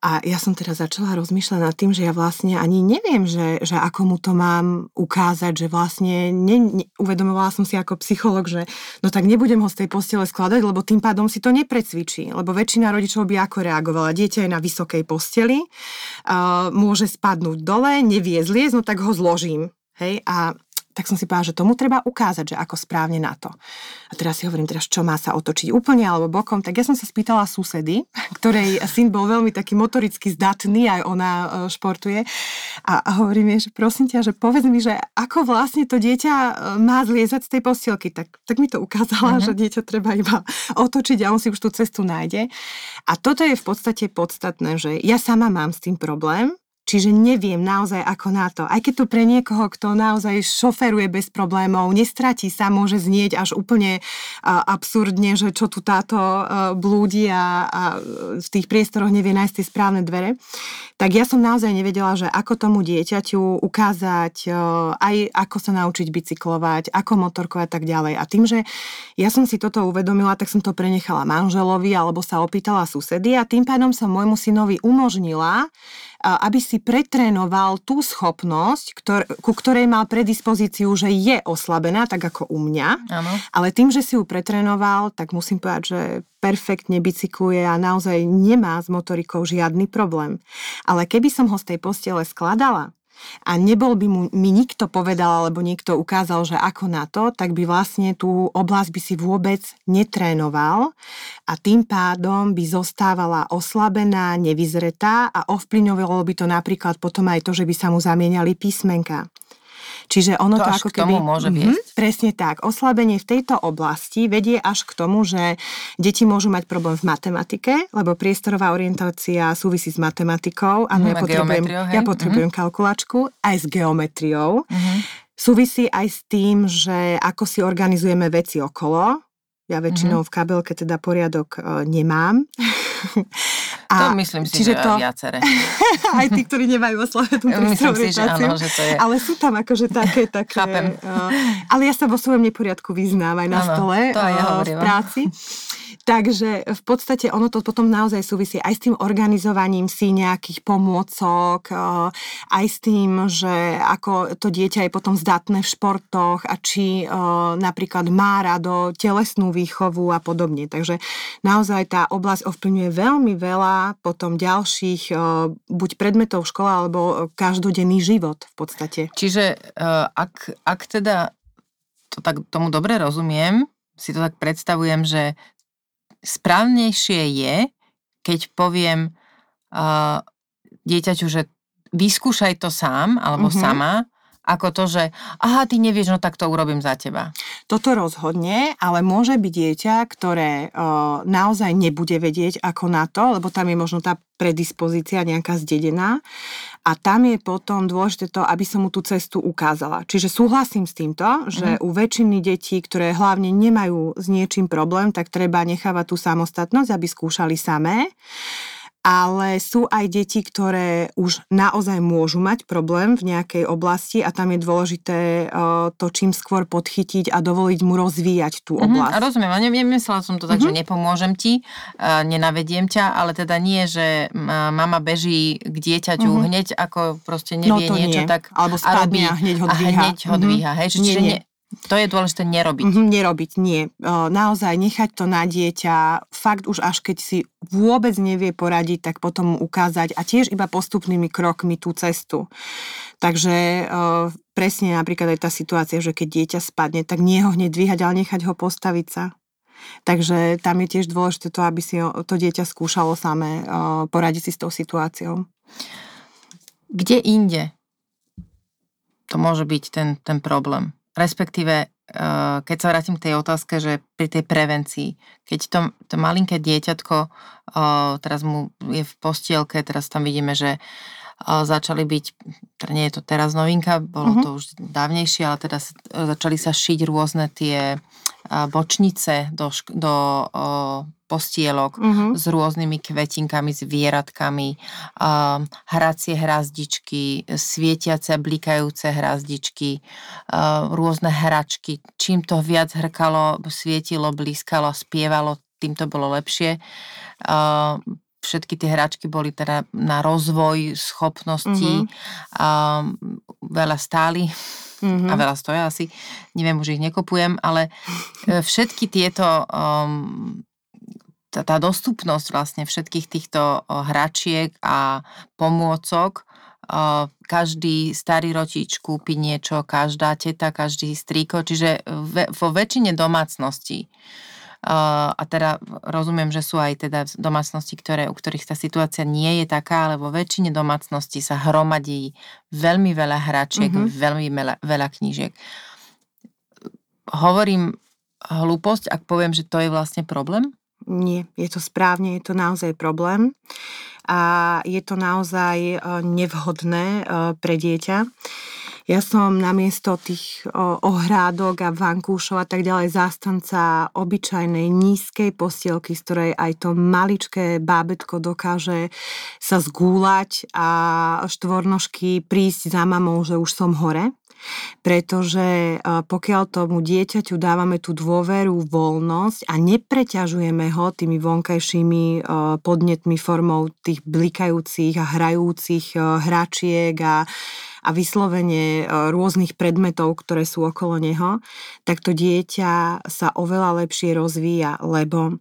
A ja som teda začala rozmýšľať nad tým, že ja vlastne ani neviem, že, že ako mu to mám ukázať, že vlastne ne, ne, uvedomovala som si ako psycholog, že no tak nebudem ho z tej postele skladať, lebo tým pádom si to neprecvičí, lebo väčšina rodičov by ako reagovala. Dieťa je na vysokej posteli, uh, môže spadnúť dole, nevie zliezť, no tak ho zložím. Hej, a tak som si povedala, že tomu treba ukázať, že ako správne na to. A teraz si hovorím, teraz čo má sa otočiť úplne alebo bokom, tak ja som sa spýtala susedy, ktorej syn bol veľmi taký motoricky zdatný, aj ona e, športuje. A, hovorím jej, že prosím ťa, že povedz mi, že ako vlastne to dieťa e, má zliezať z tej postielky. Tak, tak mi to ukázala, uh-huh. že dieťa treba iba otočiť a on si už tú cestu nájde. A toto je v podstate podstatné, že ja sama mám s tým problém, Čiže neviem naozaj ako na to. Aj keď to pre niekoho, kto naozaj šoferuje bez problémov, nestratí sa, môže znieť až úplne absurdne, že čo tu táto blúdi a, a v tých priestoroch nevie nájsť tie správne dvere. Tak ja som naozaj nevedela, že ako tomu dieťaťu ukázať aj ako sa naučiť bicyklovať, ako motorkovať a tak ďalej. A tým, že ja som si toto uvedomila, tak som to prenechala manželovi alebo sa opýtala susedy a tým pádom som môjmu synovi umožnila, aby si pretrénoval tú schopnosť, ktor- ku ktorej mal predispozíciu, že je oslabená, tak ako u mňa. Áno. Ale tým, že si ju pretrénoval, tak musím povedať, že perfektne bicykluje a naozaj nemá s motorikou žiadny problém. Ale keby som ho z tej postele skladala, a nebol by mu, mi nikto povedal alebo niekto ukázal, že ako na to, tak by vlastne tú oblasť by si vôbec netrénoval a tým pádom by zostávala oslabená, nevyzretá a ovplyvňovalo by to napríklad potom aj to, že by sa mu zamieniali písmenka. Čiže ono to, to ako keby... môže Mhm, viesť. presne tak. Oslabenie v tejto oblasti vedie až k tomu, že deti môžu mať problém v matematike, lebo priestorová orientácia súvisí s matematikou. Áno, Mhm, ja potrebujem, ja potrebujem kalkulačku aj s geometriou. Mhm. Súvisí aj s tým, že ako si organizujeme veci okolo. Ja väčšinou v kabelke teda poriadok e, nemám. To myslím si, že to, viacere. aj tí, ktorí nemajú oslovenú Myslím si, že áno, že to je... ale sú tam akože také, také Chápem. Uh, ale ja sa vo svojom neporiadku vyznám aj na Áno, stole to aj ja uh, v práci. Takže v podstate ono to potom naozaj súvisí aj s tým organizovaním si nejakých pomôcok, uh, aj s tým, že ako to dieťa je potom zdatné v športoch a či uh, napríklad má rado telesnú výchovu a podobne. Takže naozaj tá oblasť ovplyvňuje veľmi veľa potom ďalších uh, buď predmetov v škole alebo každodenný život v podstate. Čiže ak, ak teda to tak tomu dobre rozumiem, si to tak predstavujem, že správnejšie je, keď poviem uh, dieťaťu, že vyskúšaj to sám alebo Mhm. sama, ako to, že aha, ty nevieš, no tak to urobím za teba. Toto rozhodne, ale môže byť dieťa, ktoré uh, naozaj nebude vedieť ako na to, lebo tam je možno tá predispozícia nejaká zdedená a tam je potom dôležité to, aby som mu tú cestu ukázala. Čiže súhlasím s týmto, že u väčšiny detí, ktoré hlavne nemajú s niečím problém, tak treba nechávať tú samostatnosť, aby skúšali samé. Ale sú aj deti, ktoré už naozaj môžu mať problém v nejakej oblasti a tam je dôležité uh, to čím skôr podchytiť a dovoliť mu rozvíjať tú Mhm, oblasť. a rozumiem, a ne- nemyslela som to tak, že nepomôžem ti, uh, nenavediem ťa, ale teda nie, že mama beží k dieťaťu Mhm. hneď ako proste No nevie to niečo, nie. tak Alebo a spadne robí a hneď ho a dvíha. hneď ho Mhm. dvíha, hej? Čiže Nie, nie. To je dôležité nerobiť. Mhm, nerobiť, nie. Naozaj nechať to na dieťa, fakt už až keď si vôbec nevie poradiť, tak potom mu ukázať a tiež iba postupnými krokmi tú cestu. Takže presne napríklad aj tá situácia, že keď dieťa spadne, tak nie ho hneď dvíhať, ale nechať ho postaviť sa. Takže tam je tiež dôležité to, aby si to dieťa skúšalo samé poradiť si s tou situáciou. Kde inde to môže byť ten, ten problém? Respektíve, eh, keď sa vrátim k tej otázke, že pri tej prevencii, keď to, to malinké dieťatko, eh, teraz mu je v postielke, teraz tam vidíme, že eh, začali byť, teda nie je to teraz novinka, bolo Mhm. to už dávnejšie, ale teda začali sa šiť rôzne tie bočnice do, do postielok Mhm. s rôznymi kvetinkami, zvieratkami, um, hracie hrazdičky, svietiace, blikajúce hrazdičky, uh, rôzne hračky. Čím to viac hrkalo, svietilo, blískalo, spievalo, tým to bolo lepšie. Uh, všetky tie hračky boli teda na rozvoj schopností, um, veľa stáli Mhm. a veľa stoja asi, neviem, už ich nekopujem, ale e, všetky tieto, um, tá, tá dostupnosť vlastne všetkých týchto hračiek a pomôcok, každý starý rodič kúpi niečo, každá teta, každý strýko, čiže ve, vo väčšine domácností a teda rozumiem, že sú aj teda domácnosti, ktoré, u ktorých tá situácia nie je taká, ale vo väčšine domácností sa hromadí veľmi veľa hračiek, Mhm. mm-hmm. veľmi veľa, veľa knížiek. Hovorím hlúposť, ak poviem, že to je vlastne problém? Nie, je to správne, je to naozaj problém a je to naozaj e, nevhodné e, pre dieťa. Ja som namiesto tých ohrádok a vankúšov a tak ďalej zástanca obyčajnej nízkej postielky, z ktorej aj to maličké bábetko dokáže sa zgúlať a štvornožky prísť za mamou, že už som hore pretože pokiaľ tomu dieťaťu dávame tú dôveru, voľnosť a nepreťažujeme ho tými vonkajšími podnetmi formou tých blikajúcich a hrajúcich hračiek a a vyslovene rôznych predmetov, ktoré sú okolo neho, tak to dieťa sa oveľa lepšie rozvíja, lebo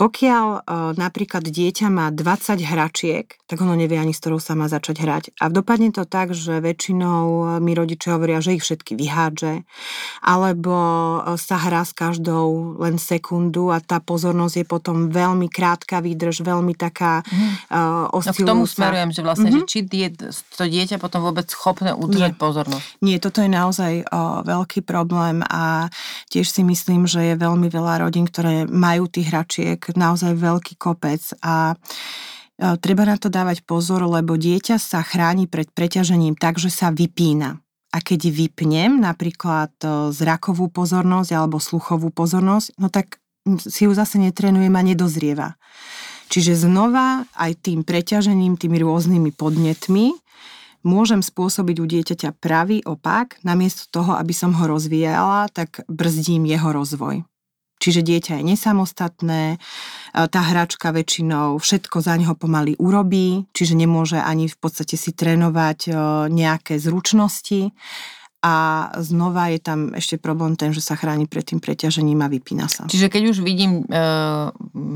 pokiaľ e, napríklad dieťa má 20 hračiek, tak ono nevie ani s ktorou sa má začať hrať. A dopadne to tak, že väčšinou e, mi rodičia hovoria, že ich všetky vyhádže, alebo e, sa hrá s každou len sekundu a tá pozornosť je potom veľmi krátka výdrž, veľmi taká mm. uh, oscilujúca. No k tomu smerujem, že vlastne, mm-hmm. že či die, to dieťa potom vôbec schopné udržať Nie. pozornosť. Nie, toto je naozaj uh, veľký problém a tiež si myslím, že je veľmi veľa rodín, ktoré majú tých hračiek naozaj veľký kopec a e, treba na to dávať pozor, lebo dieťa sa chráni pred preťažením tak, že sa vypína. A keď vypnem napríklad zrakovú pozornosť alebo sluchovú pozornosť, no tak si ju zase netrenujem a nedozrieva. Čiže znova aj tým preťažením, tými rôznymi podnetmi môžem spôsobiť u dieťaťa pravý opak, namiesto toho, aby som ho rozvíjala, tak brzdím jeho rozvoj. Čiže dieťa je nesamostatné, e, tá hračka väčšinou všetko za neho pomaly urobí, čiže nemôže ani v podstate si trénovať e, nejaké zručnosti. A znova je tam ešte problém ten, že sa chráni pred tým preťažením a vypína sa. Čiže keď už vidím e,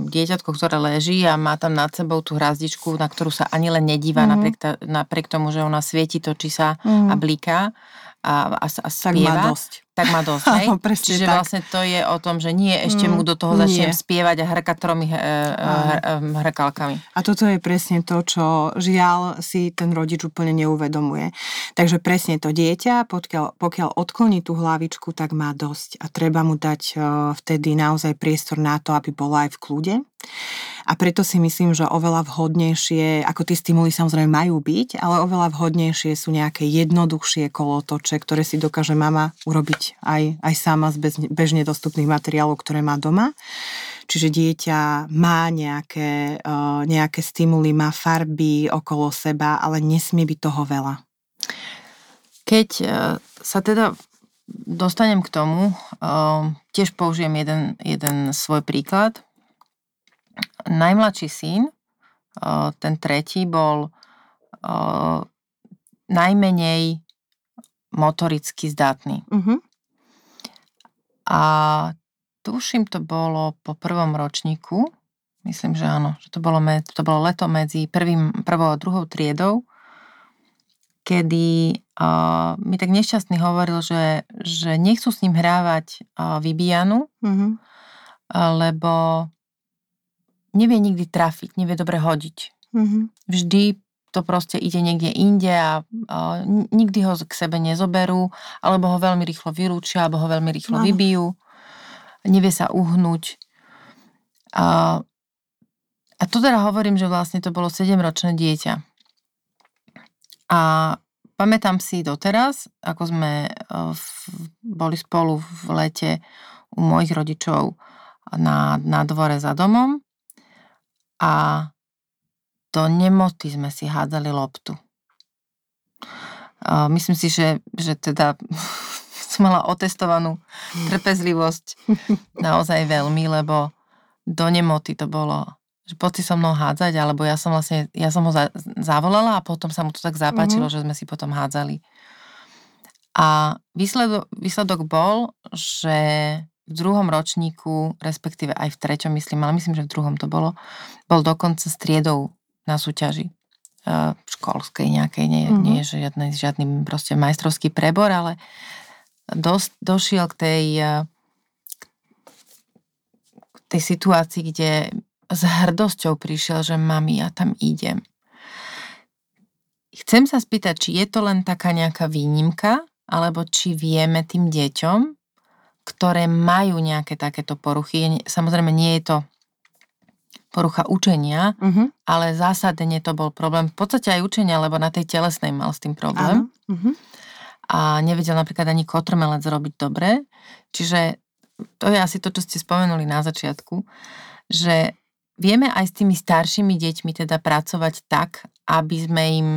dieťatko, ktoré leží a má tam nad sebou tú hrazdičku, na ktorú sa ani len nedíva, mm. napriek, ta, napriek tomu, že ona svieti, točí sa mm. a blíka, a, a, a spieva, tak má dosť. Tak má dosť, hej? Áno, Čiže tak. vlastne to je o tom, že nie ešte mu do toho mm, začnem nie. spievať a hrkať tromi hr, hr, hrkalkami. A toto je presne to, čo žiaľ si ten rodič úplne neuvedomuje. Takže presne to dieťa, pokiaľ, pokiaľ odkloní tú hlavičku, tak má dosť. A treba mu dať vtedy naozaj priestor na to, aby bola aj v kľude. A preto si myslím, že oveľa vhodnejšie, ako tie stimuly samozrejme majú byť, ale oveľa vhodnejšie sú nejaké jednoduchšie kolotoče, ktoré si dokáže mama urobiť aj, aj sama z bez, bežne dostupných materiálov, ktoré má doma. Čiže dieťa má nejaké, uh, nejaké stimuly, má farby okolo seba, ale nesmie byť toho veľa. Keď uh, sa teda dostanem k tomu, uh, tiež použijem jeden, jeden svoj príklad najmladší syn, ten tretí, bol najmenej motoricky zdatný. Uh-huh. A tuším, to bolo po prvom ročníku, myslím, že áno, že to bolo, med, to bolo leto medzi prvým, prvou a druhou triedou, kedy uh, mi tak nešťastný hovoril, že, že nechcú s ním hrávať uh, vybíjanu, uh-huh. lebo nevie nikdy trafiť, nevie dobre hodiť. Mm-hmm. Vždy to proste ide niekde inde a, a nikdy ho k sebe nezoberú, alebo ho veľmi rýchlo vylúčia, alebo ho veľmi rýchlo no. vybijú. Nevie sa uhnúť. A, a to teda hovorím, že vlastne to bolo 7-ročné dieťa. A pamätám si doteraz, ako sme e, v, boli spolu v lete u mojich rodičov na, na dvore za domom a do nemoty sme si hádzali loptu. Myslím si, že, že teda som mala otestovanú trpezlivosť naozaj veľmi, lebo do nemoty to bolo, že poď si so mnou hádzať, alebo ja som vlastne, ja som ho za, zavolala a potom sa mu to tak zapáčilo, mm-hmm. že sme si potom hádzali. A výsledok, výsledok bol, že v druhom ročníku, respektíve aj v treťom myslím, ale myslím, že v druhom to bolo, bol dokonca striedou na súťaži uh, školskej nejakej, nie, mm-hmm. nie je žiadny, žiadny proste majstrovský prebor, ale dos, došiel k tej, uh, k tej situácii, kde s hrdosťou prišiel, že mami, ja tam idem. Chcem sa spýtať, či je to len taká nejaká výnimka, alebo či vieme tým deťom ktoré majú nejaké takéto poruchy. Samozrejme, nie je to porucha učenia, uh-huh. ale zásadne to bol problém. V podstate aj učenia, lebo na tej telesnej mal s tým problém. Uh-huh. a nevedel napríklad ani kotrmelec robiť dobre. Čiže to je asi to, čo ste spomenuli na začiatku, že vieme aj s tými staršími deťmi teda pracovať tak, aby sme im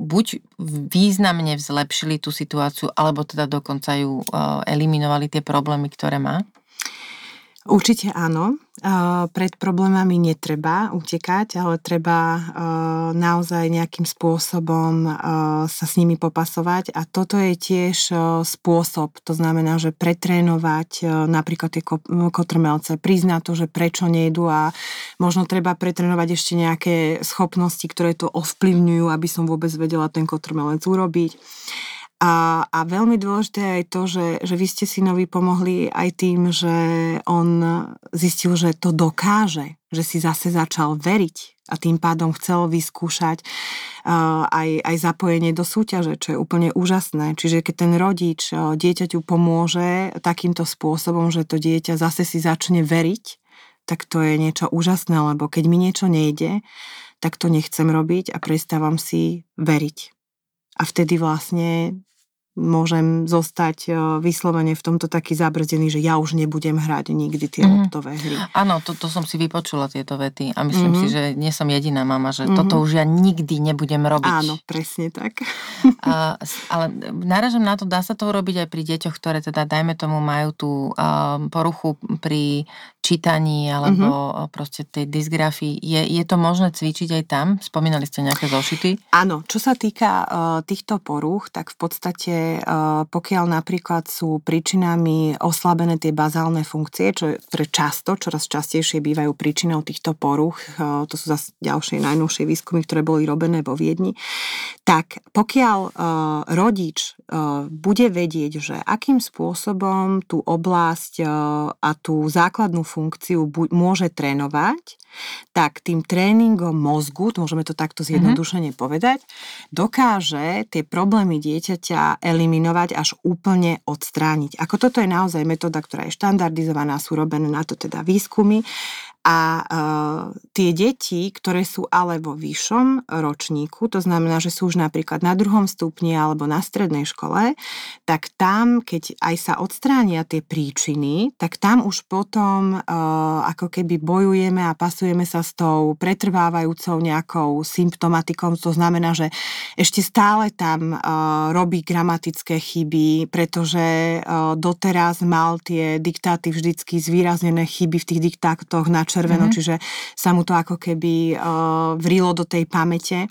buď významne zlepšili tú situáciu, alebo teda dokonca ju uh, eliminovali tie problémy, ktoré má? Určite áno. Pred problémami netreba utekať, ale treba naozaj nejakým spôsobom sa s nimi popasovať a toto je tiež spôsob, to znamená, že pretrénovať napríklad tie kotrmelce, priznať to, že prečo nejdu a možno treba pretrénovať ešte nejaké schopnosti, ktoré to ovplyvňujú, aby som vôbec vedela ten kotrmelec urobiť. A, a veľmi dôležité je to, že, že vy ste synovi pomohli aj tým, že on zistil, že to dokáže, že si zase začal veriť a tým pádom chcel vyskúšať uh, aj, aj zapojenie do súťaže, čo je úplne úžasné. Čiže keď ten rodič uh, dieťaťu pomôže takýmto spôsobom, že to dieťa zase si začne veriť, tak to je niečo úžasné, lebo keď mi niečo nejde, tak to nechcem robiť a prestávam si veriť. A vtedy vlastne môžem zostať e, vyslovene v tomto taký zabrzdený, že ja už nebudem hrať nikdy tie mm-hmm. loptové hry. Áno, to, to som si vypočula tieto vety a myslím mm-hmm. si, že nie som jediná mama, že mm-hmm. toto už ja nikdy nebudem robiť. Áno, presne tak. a, ale náražam na to, dá sa to urobiť aj pri deťoch, ktoré teda, dajme tomu, majú tú um, poruchu pri čítaní alebo mm-hmm. proste tej dysgrafii. Je, je to možné cvičiť aj tam? Spomínali ste nejaké zošity? Áno, čo sa týka uh, týchto poruch, tak v podstate pokiaľ napríklad sú príčinami oslabené tie bazálne funkcie, čo, ktoré často, čoraz častejšie bývajú príčinou týchto poruch, to sú zase ďalšie najnovšie výskumy, ktoré boli robené vo Viedni, tak pokiaľ rodič bude vedieť, že akým spôsobom tú oblasť a tú základnú funkciu môže trénovať, tak tým tréningom mozgu, môžeme to takto zjednodušene mm-hmm. povedať, dokáže tie problémy dieťaťa eliminovať až úplne odstrániť. Ako toto je naozaj metóda, ktorá je štandardizovaná, sú robené na to teda výskumy a uh, tie deti, ktoré sú ale vo vyššom ročníku, to znamená, že sú už napríklad na druhom stupni alebo na strednej škole, tak tam, keď aj sa odstránia tie príčiny, tak tam už potom uh, ako keby bojujeme a pasujeme sa s tou pretrvávajúcou nejakou symptomatikou. To znamená, že ešte stále tam uh, robí gramatické chyby, pretože uh, doteraz mal tie diktáty vždycky zvýraznené chyby v tých diktátoch na červeno, mm-hmm. čiže sa mu to ako keby uh, vrilo do tej pamäte.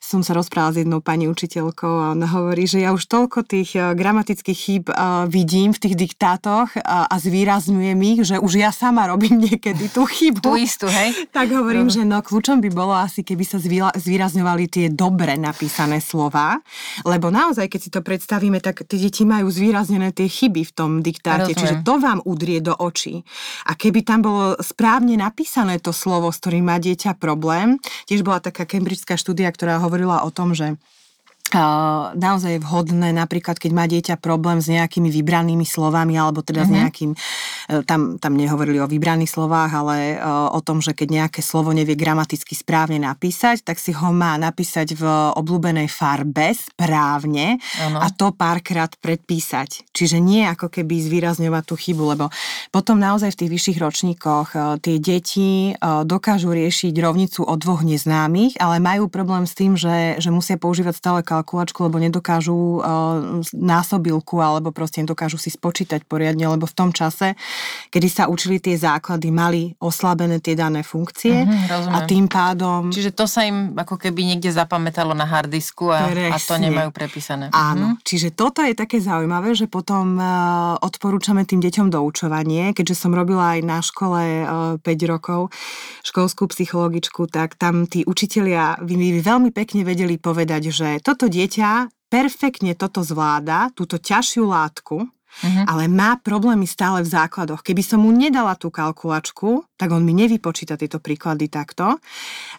Som sa rozprávala s jednou pani učiteľkou a ona hovorí, že ja už toľko tých uh, gramatických chýb uh, vidím v tých diktátoch uh, a zvýrazňujem ich, že už ja sama robím niekedy tú chybu. Tú istú, hej? tak hovorím, že no kľúčom by bolo asi, keby sa zvýrazňovali tie dobre napísané slova, lebo naozaj, keď si to predstavíme, tak tie deti majú zvýraznené tie chyby v tom diktáte, Rozumiem. čiže to vám udrie do očí. A keby tam bolo správne napísané to slovo, s ktorým má dieťa problém. Tiež bola taká cambridgeská štúdia, ktorá hovorila o tom, že naozaj je vhodné, napríklad keď má dieťa problém s nejakými vybranými slovami, alebo teda uh-huh. s mhm. nejakým, e, tam, tam nehovorili o vybraných slovách, ale e, o tom, že keď nejaké slovo nevie gramaticky správne napísať, tak si ho má napísať v obľúbenej farbe správne uh-huh. a to párkrát predpísať. Čiže nie ako keby zvýrazňovať tú chybu, lebo potom naozaj v tých vyšších ročníkoch e, tie deti dokážu riešiť rovnicu od dvoch neznámych, ale majú problém s tým, že, že musia používať stále kalkulačku, lebo nedokážu uh, násobilku alebo proste nedokážu si spočítať poriadne, lebo v tom čase, kedy sa učili tie základy, mali oslabené tie dané funkcie uh-huh, a tým pádom... Čiže to sa im ako keby niekde zapamätalo na hardisku a, a to nemajú prepísané. Áno, uh-huh. čiže toto je také zaujímavé, že potom uh, odporúčame tým deťom doučovanie, keďže som robila aj na škole uh, 5 rokov školskú psychologičku, tak tam tí učitelia veľmi pekne vedeli povedať, že toto dieťa perfektne toto zvláda, túto ťažšiu látku, uh-huh. ale má problémy stále v základoch. Keby som mu nedala tú kalkulačku, tak on mi nevypočíta tieto príklady takto.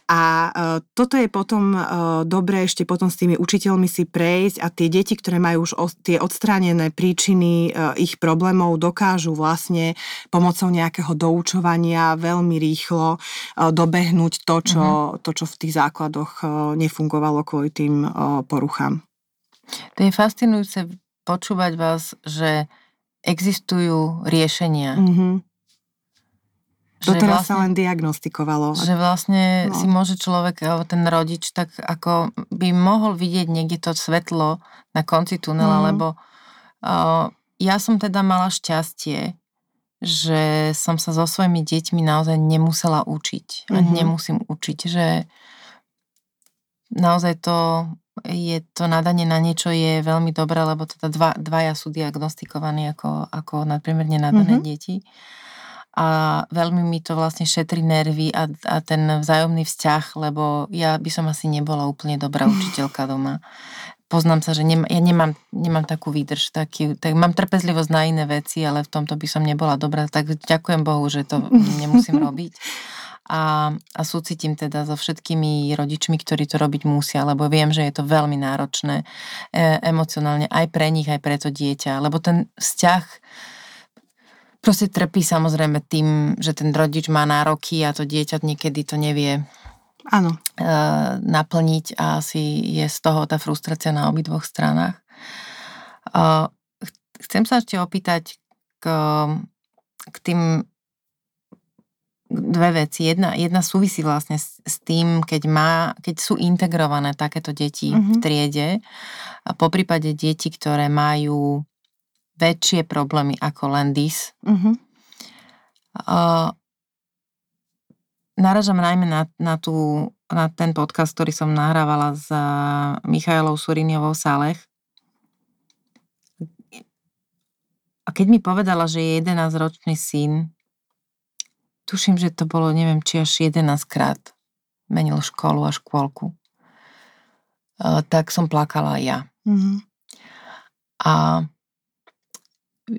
A uh, toto je potom uh, dobré ešte potom s tými učiteľmi si prejsť a tie deti, ktoré majú už tie odstránené príčiny uh, ich problémov, dokážu vlastne pomocou nejakého doučovania veľmi rýchlo dobehnúť to čo, uh-huh. to, čo v tých základoch nefungovalo kvôli tým poruchám. To je fascinujúce počúvať vás, že existujú riešenia. Mm-hmm. Doteraz vlastne, sa len diagnostikovalo. Že vlastne no. si môže človek, alebo ten rodič, tak ako by mohol vidieť niekde to svetlo na konci tunela, mm. lebo uh, ja som teda mala šťastie, že som sa so svojimi deťmi naozaj nemusela učiť. A mm-hmm. nemusím učiť, že naozaj to je to nadanie na niečo je veľmi dobré, lebo teda dva, dvaja sú diagnostikovaní ako, ako nadpriemerne nadané mm-hmm. deti a veľmi mi to vlastne šetrí nervy a, a ten vzájomný vzťah, lebo ja by som asi nebola úplne dobrá učiteľka doma. Poznám sa, že nem, ja nemám, nemám takú výdrž, taký, tak mám trpezlivosť na iné veci, ale v tomto by som nebola dobrá, tak ďakujem Bohu, že to nemusím robiť. A, a súcitím teda so všetkými rodičmi, ktorí to robiť musia, lebo viem, že je to veľmi náročné e, emocionálne aj pre nich, aj pre to dieťa, lebo ten vzťah proste trpí samozrejme tým, že ten rodič má nároky a to dieťa niekedy to nevie Áno. E, naplniť a asi je z toho tá frustrácia na obidvoch stranách. E, chcem sa ešte opýtať k, k tým dve veci. Jedna, jedna súvisí vlastne s, s tým, keď, má, keď sú integrované takéto deti mm-hmm. v mhm. triede, a po prípade deti, ktoré majú väčšie problémy ako len DIS. Uh-huh. Uh, naražam najmä na, na, tú, na ten podcast, ktorý som nahrávala s Michailou Suriniovou Salech. A keď mi povedala, že je 11-ročný syn, tuším, že to bolo, neviem, či až 11 krát menil školu a škôlku, tak som plakala aj ja. Mm-hmm. A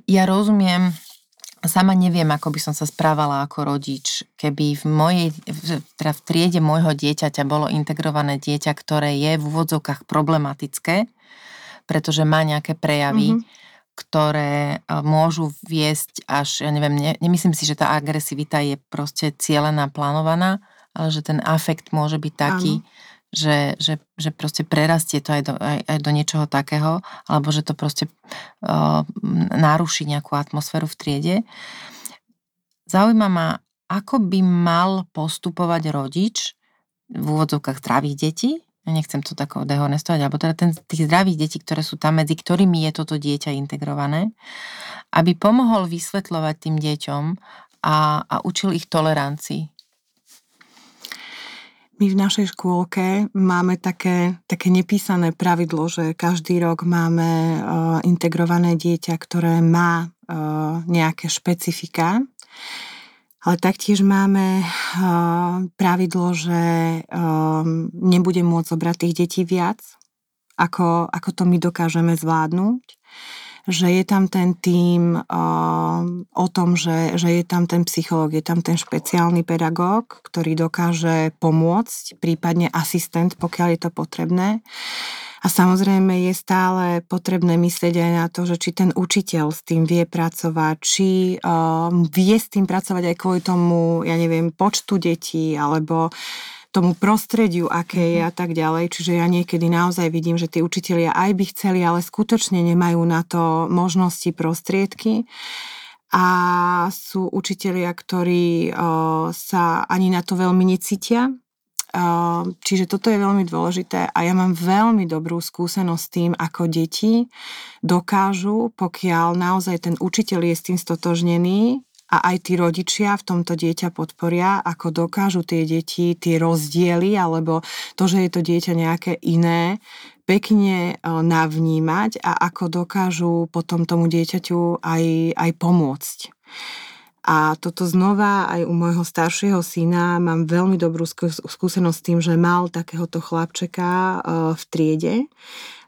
ja rozumiem, sama neviem, ako by som sa správala ako rodič, keby v mojej, teda v triede môjho dieťaťa bolo integrované dieťa, ktoré je v úvodzovkách problematické, pretože má nejaké prejavy, mm-hmm. ktoré môžu viesť až, ja neviem, ne, nemyslím si, že tá agresivita je proste cieľená, plánovaná, ale že ten afekt môže byť taký, Áno že, že, že proste prerastie to aj do, aj, aj do niečoho takého, alebo že to proste uh, naruší nejakú atmosféru v triede. Zaujíma ma, ako by mal postupovať rodič v úvodzovkách zdravých detí, ja nechcem to tako dehonestovať, alebo teda ten, tých zdravých detí, ktoré sú tam, medzi ktorými je toto dieťa integrované, aby pomohol vysvetľovať tým deťom a, a učil ich tolerancii my v našej škôlke máme také, také nepísané pravidlo, že každý rok máme uh, integrované dieťa, ktoré má uh, nejaké špecifika. Ale taktiež máme uh, pravidlo, že uh, nebudem môcť zobrať tých detí viac, ako, ako to my dokážeme zvládnuť že je tam ten uh, o tom, že, že je tam ten psychológ, je tam ten špeciálny pedagóg, ktorý dokáže pomôcť, prípadne asistent, pokiaľ je to potrebné. A samozrejme je stále potrebné myslieť aj na to, že či ten učiteľ s tým vie pracovať, či uh, vie s tým pracovať aj kvôli tomu, ja neviem, počtu detí, alebo tomu prostrediu, aké je mhm. a tak ďalej. Čiže ja niekedy naozaj vidím, že tí učitelia aj by chceli, ale skutočne nemajú na to možnosti, prostriedky. A sú učitelia, ktorí o, sa ani na to veľmi necítia. O, čiže toto je veľmi dôležité a ja mám veľmi dobrú skúsenosť s tým, ako deti dokážu, pokiaľ naozaj ten učiteľ je s tým stotožnený, a aj tí rodičia v tomto dieťa podporia, ako dokážu tie deti, tie rozdiely alebo to, že je to dieťa nejaké iné, pekne e, navnímať a ako dokážu potom tomu dieťaťu aj, aj pomôcť. A toto znova aj u môjho staršieho syna mám veľmi dobrú skúsenosť s tým, že mal takéhoto chlapčeka e, v triede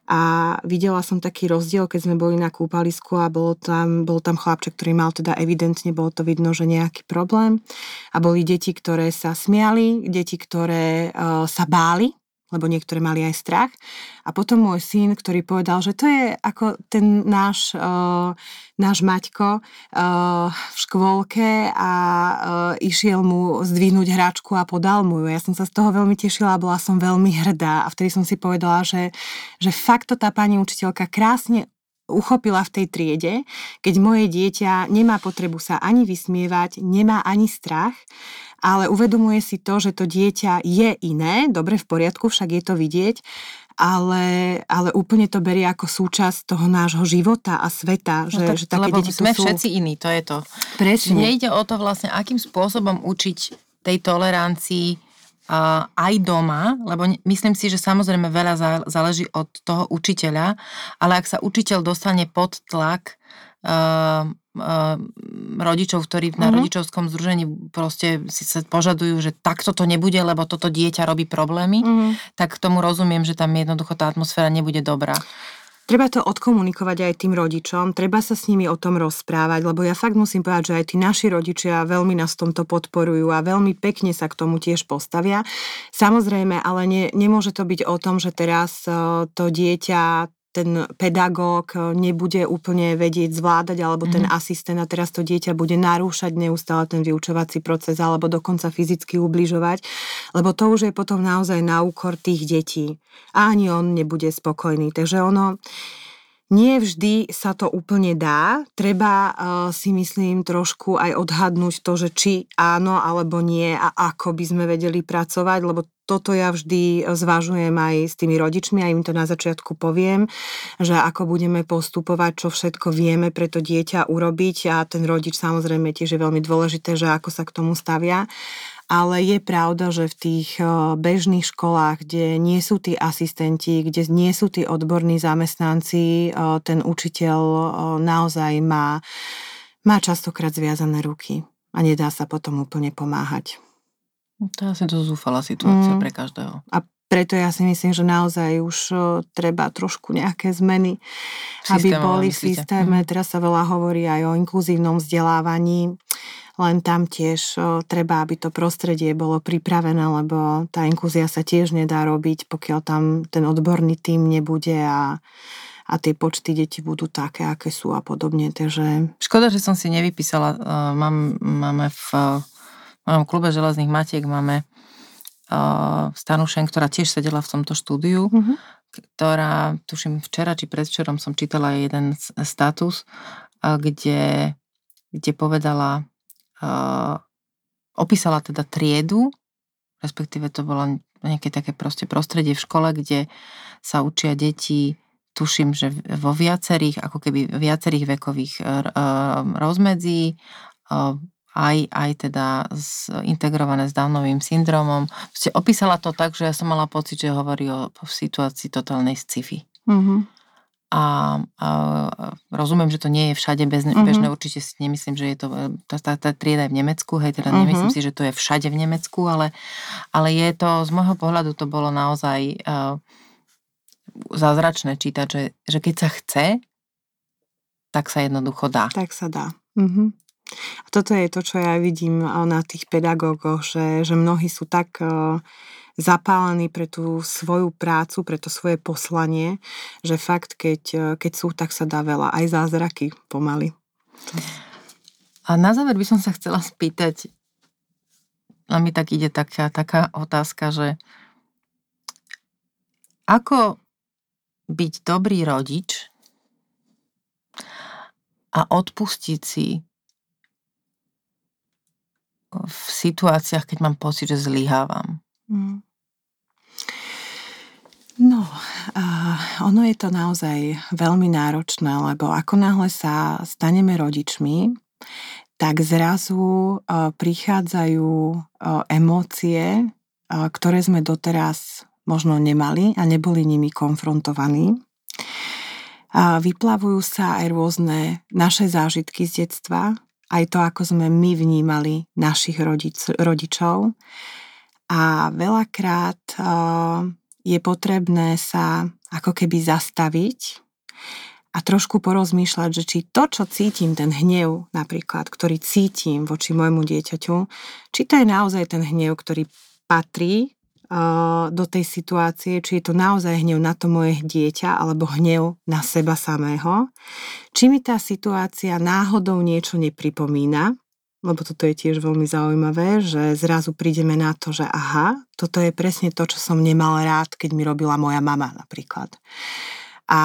a videla som taký rozdiel, keď sme boli na kúpalisku a bolo tam, bol tam chlapček, ktorý mal teda evidentne, bolo to vidno, že nejaký problém. A boli deti, ktoré sa smiali, deti, ktoré uh, sa báli, lebo niektoré mali aj strach. A potom môj syn, ktorý povedal, že to je ako ten náš, uh, náš Maťko uh, v škôlke a uh, išiel mu zdvihnúť hráčku a podal mu ju. Ja som sa z toho veľmi tešila bola som veľmi hrdá a vtedy som si povedala, že, že fakt to tá pani učiteľka krásne uchopila v tej triede, keď moje dieťa nemá potrebu sa ani vysmievať, nemá ani strach, ale uvedomuje si to, že to dieťa je iné, dobre, v poriadku, však je to vidieť, ale, ale úplne to berie ako súčasť toho nášho života a sveta. Že, no tak, že také lebo deti sme sú... všetci iní, to je to. Presne. Nejde o to vlastne, akým spôsobom učiť tej tolerancii aj doma, lebo myslím si, že samozrejme veľa záleží od toho učiteľa, ale ak sa učiteľ dostane pod tlak uh, uh, rodičov, ktorí na mm-hmm. rodičovskom združení proste si sa požadujú, že takto to nebude, lebo toto dieťa robí problémy, mm-hmm. tak tomu rozumiem, že tam jednoducho tá atmosféra nebude dobrá. Treba to odkomunikovať aj tým rodičom, treba sa s nimi o tom rozprávať, lebo ja fakt musím povedať, že aj tí naši rodičia veľmi nás v tomto podporujú a veľmi pekne sa k tomu tiež postavia. Samozrejme, ale ne, nemôže to byť o tom, že teraz eh, to dieťa ten pedagóg eh, nebude úplne vedieť zvládať, alebo ten mm-hmm. asistent a teraz to dieťa bude narúšať neustále ten vyučovací proces, alebo dokonca fyzicky ubližovať, lebo to už je potom naozaj na úkor tých detí. A ani on nebude spokojný. Takže ono, nie vždy sa to úplne dá. Treba uh, si myslím trošku aj odhadnúť to, že či áno alebo nie a ako by sme vedeli pracovať, lebo toto ja vždy zvažujem aj s tými rodičmi a im to na začiatku poviem, že ako budeme postupovať, čo všetko vieme pre to dieťa urobiť a ten rodič samozrejme tiež je veľmi dôležité, že ako sa k tomu stavia ale je pravda, že v tých bežných školách, kde nie sú tí asistenti, kde nie sú tí odborní zamestnanci, ten učiteľ naozaj má, má častokrát zviazané ruky a nedá sa potom úplne pomáhať. No, to je asi to zúfala situácia mm. pre každého. A preto ja si myslím, že naozaj už treba trošku nejaké zmeny, aby boli v systéme. Mm. Teraz sa veľa hovorí aj o inkluzívnom vzdelávaní len tam tiež treba, aby to prostredie bolo pripravené, lebo tá inklúzia sa tiež nedá robiť, pokiaľ tam ten odborný tým nebude a, a tie počty detí budú také, aké sú a podobne. Takže... Škoda, že som si nevypísala. Uh, mám, máme v, v mojom klube Železných matiek máme uh, Stanušen, ktorá tiež sedela v tomto štúdiu, uh-huh. ktorá, tuším, včera či predvčerom som čítala jeden status, kde, kde povedala, opísala teda triedu, respektíve to bolo nejaké také proste prostredie v škole, kde sa učia deti, tuším, že vo viacerých, ako keby viacerých vekových uh, rozmedzí, uh, aj, aj teda z, integrované s Downovým syndromom. Proste opísala to tak, že ja som mala pocit, že hovorí o, o situácii totálnej sci-fi. Mm-hmm a, a rozumiem, že to nie je všade bežné, uh-huh. bežné, určite si nemyslím, že je to, tá, tá, tá trieda je v Nemecku, hej, teda uh-huh. nemyslím si, že to je všade v Nemecku, ale, ale je to, z môjho pohľadu to bolo naozaj uh, zázračné čítať, že, že keď sa chce, tak sa jednoducho dá. Tak sa dá. Uh-huh. A toto je to, čo ja vidím na tých pedagógoch, že, že mnohí sú tak uh, zapálení pre tú svoju prácu, pre to svoje poslanie, že fakt, keď, e, keď sú, tak sa dá veľa. Aj zázraky pomaly. A na záver by som sa chcela spýtať, a mi tak ide taká, taká otázka, že ako byť dobrý rodič a odpustiť si v situáciách, keď mám pocit, že zlyhávam. Mm. No, uh, ono je to naozaj veľmi náročné, lebo ako náhle sa staneme rodičmi, tak zrazu uh, prichádzajú uh, emócie, uh, ktoré sme doteraz možno nemali a neboli nimi konfrontovaní. A vyplavujú sa aj rôzne naše zážitky z detstva, aj to, ako sme my vnímali našich rodič, rodičov a veľakrát je potrebné sa ako keby zastaviť a trošku porozmýšľať, že či to, čo cítim, ten hnev napríklad, ktorý cítim voči môjmu dieťaťu, či to je naozaj ten hnev, ktorý patrí do tej situácie, či je to naozaj hnev na to moje dieťa alebo hnev na seba samého. Či mi tá situácia náhodou niečo nepripomína, lebo toto je tiež veľmi zaujímavé, že zrazu prídeme na to, že aha, toto je presne to, čo som nemal rád, keď mi robila moja mama napríklad. A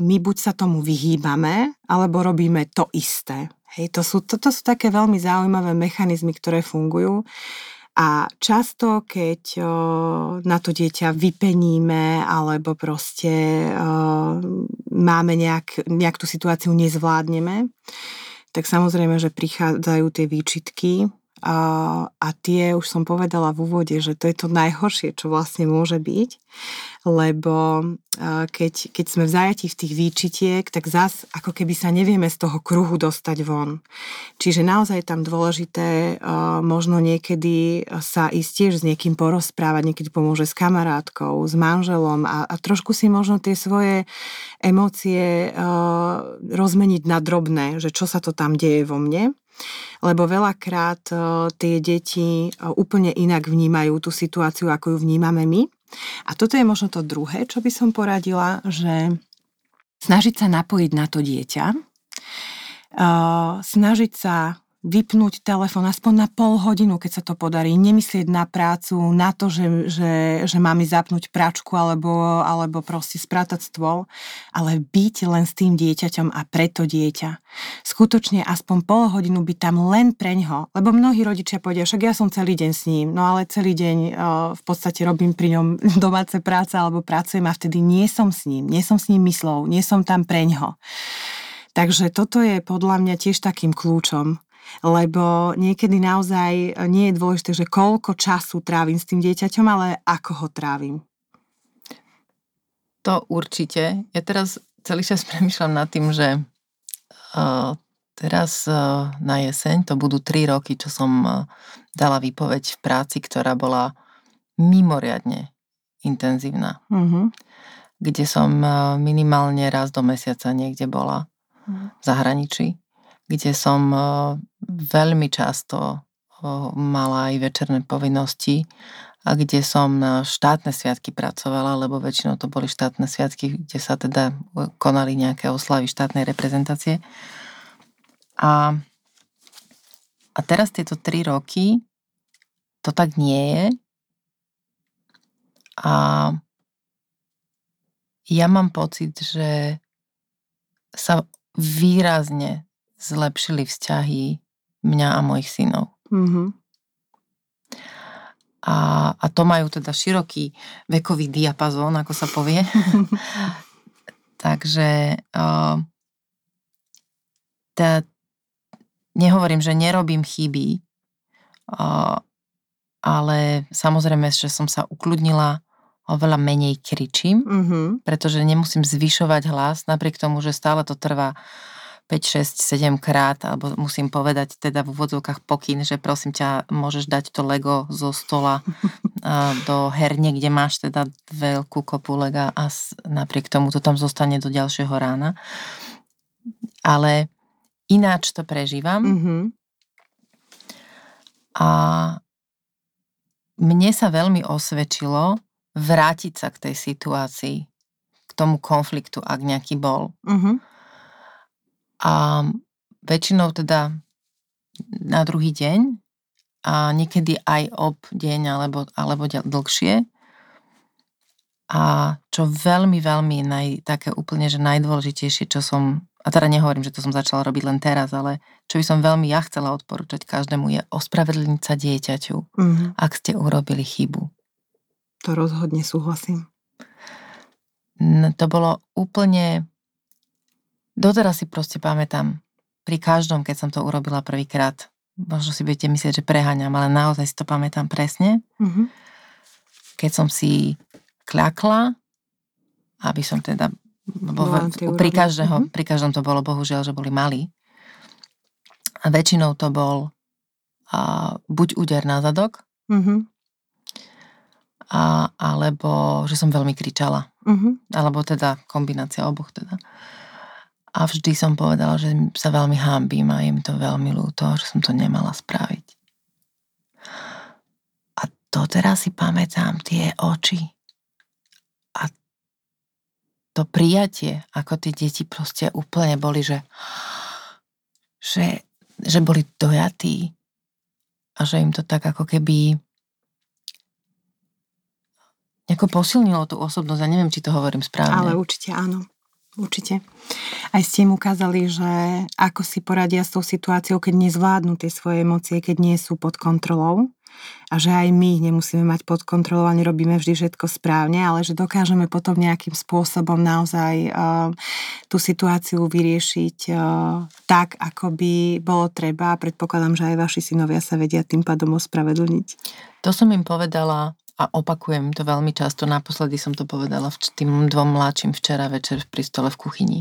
my buď sa tomu vyhýbame, alebo robíme to isté. Hej, to sú, toto sú také veľmi zaujímavé mechanizmy, ktoré fungujú. A často, keď o, na to dieťa vypeníme alebo proste o, máme nejak, nejak tú situáciu nezvládneme, tak samozrejme, že prichádzajú tie výčitky a, a tie už som povedala v úvode, že to je to najhoršie, čo vlastne môže byť lebo keď, keď sme v zajatí v tých výčitiek, tak zas ako keby sa nevieme z toho kruhu dostať von. Čiže naozaj tam dôležité možno niekedy sa ísť tiež s niekým porozprávať, niekedy pomôže s kamarátkou, s manželom a, a trošku si možno tie svoje emócie rozmeniť na drobné, že čo sa to tam deje vo mne lebo veľakrát tie deti úplne inak vnímajú tú situáciu, ako ju vnímame my. A toto je možno to druhé, čo by som poradila, že snažiť sa napojiť na to dieťa, snažiť sa vypnúť telefón aspoň na pol hodinu, keď sa to podarí. Nemyslieť na prácu, na to, že, že, že máme zapnúť pračku alebo, alebo proste sprátať stôl, ale byť len s tým dieťaťom a preto dieťa. Skutočne aspoň pol hodinu byť tam len preňho, lebo mnohí rodičia povedia, však ja som celý deň s ním, no ale celý deň o, v podstate robím pri ňom domáce práce alebo pracujem a vtedy nie som s ním, nie som s ním myslou, nie som tam preňho. Takže toto je podľa mňa tiež takým kľúčom, lebo niekedy naozaj nie je dôležité, že koľko času trávim s tým dieťaťom, ale ako ho trávim. To určite. Ja teraz celý čas premyšľam nad tým, že uh, teraz uh, na jeseň to budú tri roky, čo som uh, dala výpoveď v práci, ktorá bola mimoriadne intenzívna. Mm-hmm. Kde som uh, minimálne raz do mesiaca niekde bola mm-hmm. v zahraničí kde som veľmi často mala aj večerné povinnosti a kde som na štátne sviatky pracovala, lebo väčšinou to boli štátne sviatky, kde sa teda konali nejaké oslavy štátnej reprezentácie. A, a teraz tieto tri roky to tak nie je. A ja mám pocit, že sa výrazne zlepšili vzťahy mňa a mojich synov. Mm-hmm. A, a to majú teda široký vekový diapazón, ako sa povie. Takže uh, tá, nehovorím, že nerobím chyby, uh, ale samozrejme, že som sa ukludnila, oveľa menej kričím, mm-hmm. pretože nemusím zvyšovať hlas, napriek tomu, že stále to trvá 5, 6, 7 krát, alebo musím povedať teda v úvodzovkách pokyn, že prosím ťa, môžeš dať to Lego zo stola do herne, kde máš teda veľkú kopu Lega a napriek tomu to tam zostane do ďalšieho rána. Ale ináč to prežívam. Mm-hmm. A mne sa veľmi osvedčilo vrátiť sa k tej situácii, k tomu konfliktu, ak nejaký bol. Mm-hmm a väčšinou teda na druhý deň a niekedy aj ob deň alebo, alebo dlhšie. A čo veľmi, veľmi naj, také úplne, že najdôležitejšie, čo som, a teda nehovorím, že to som začala robiť len teraz, ale čo by som veľmi ja chcela odporúčať každému je ospravedlniť sa dieťaťu, mm-hmm. ak ste urobili chybu. To rozhodne súhlasím. No, to bolo úplne Doteraz si proste pamätám, pri každom, keď som to urobila prvýkrát, možno si budete myslieť, že preháňam, ale naozaj si to pamätám presne. Mm-hmm. Keď som si kľakla, aby som teda, bo pri, každého, mm-hmm. pri každom to bolo bohužiaľ, že boli malí. A väčšinou to bol a, buď úder na zadok, mm-hmm. a, alebo že som veľmi kričala. Mm-hmm. Alebo teda kombinácia oboch teda. A vždy som povedala, že sa veľmi hámbím a je mi to veľmi ľúto, že som to nemala spraviť. A doteraz si pamätám tie oči a to prijatie, ako tie deti proste úplne boli, že, že, že boli dojatí a že im to tak ako keby nejako posilnilo tú osobnosť. Ja neviem, či to hovorím správne. Ale určite áno. Určite. Aj ste im ukázali, že ako si poradia s tou situáciou, keď nezvládnu tie svoje emócie, keď nie sú pod kontrolou a že aj my nemusíme mať pod kontrolou a nerobíme vždy všetko správne, ale že dokážeme potom nejakým spôsobom naozaj uh, tú situáciu vyriešiť uh, tak, ako by bolo treba. Predpokladám, že aj vaši synovia sa vedia tým pádom ospravedlniť. To som im povedala a opakujem to veľmi často, naposledy som to povedala v tým dvom mladším včera večer pri stole v kuchyni,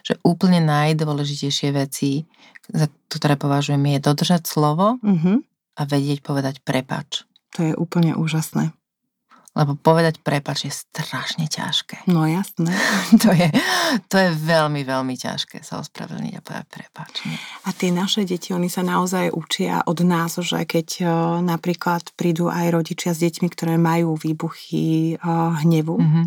že úplne najdôležitejšie veci, za ktoré považujem, je dodržať slovo mm-hmm. a vedieť povedať prepač. To je úplne úžasné. Lebo povedať prepač je strašne ťažké. No jasné. to, je, to je veľmi, veľmi ťažké sa ospravedlniť a povedať prepač. A tie naše deti, oni sa naozaj učia od nás, že keď o, napríklad prídu aj rodičia s deťmi, ktoré majú výbuchy o, hnevu mm-hmm.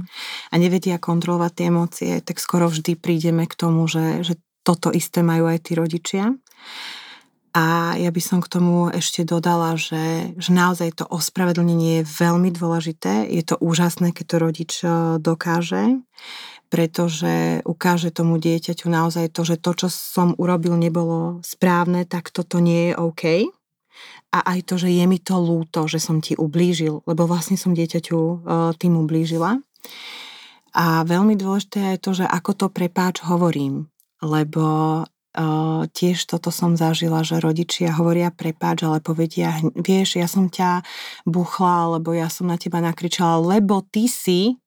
a nevedia kontrolovať tie emócie, tak skoro vždy prídeme k tomu, že, že toto isté majú aj tí rodičia. A ja by som k tomu ešte dodala, že, že naozaj to ospravedlnenie je veľmi dôležité. Je to úžasné, keď to rodič e, dokáže, pretože ukáže tomu dieťaťu naozaj to, že to, čo som urobil, nebolo správne, tak toto nie je OK. A aj to, že je mi to lúto, že som ti ublížil, lebo vlastne som dieťaťu e, tým ublížila. A veľmi dôležité je to, že ako to prepáč hovorím, lebo Uh, tiež toto som zažila, že rodičia hovoria prepáč, ale povedia, vieš, ja som ťa buchla, alebo ja som na teba nakričala, lebo ty si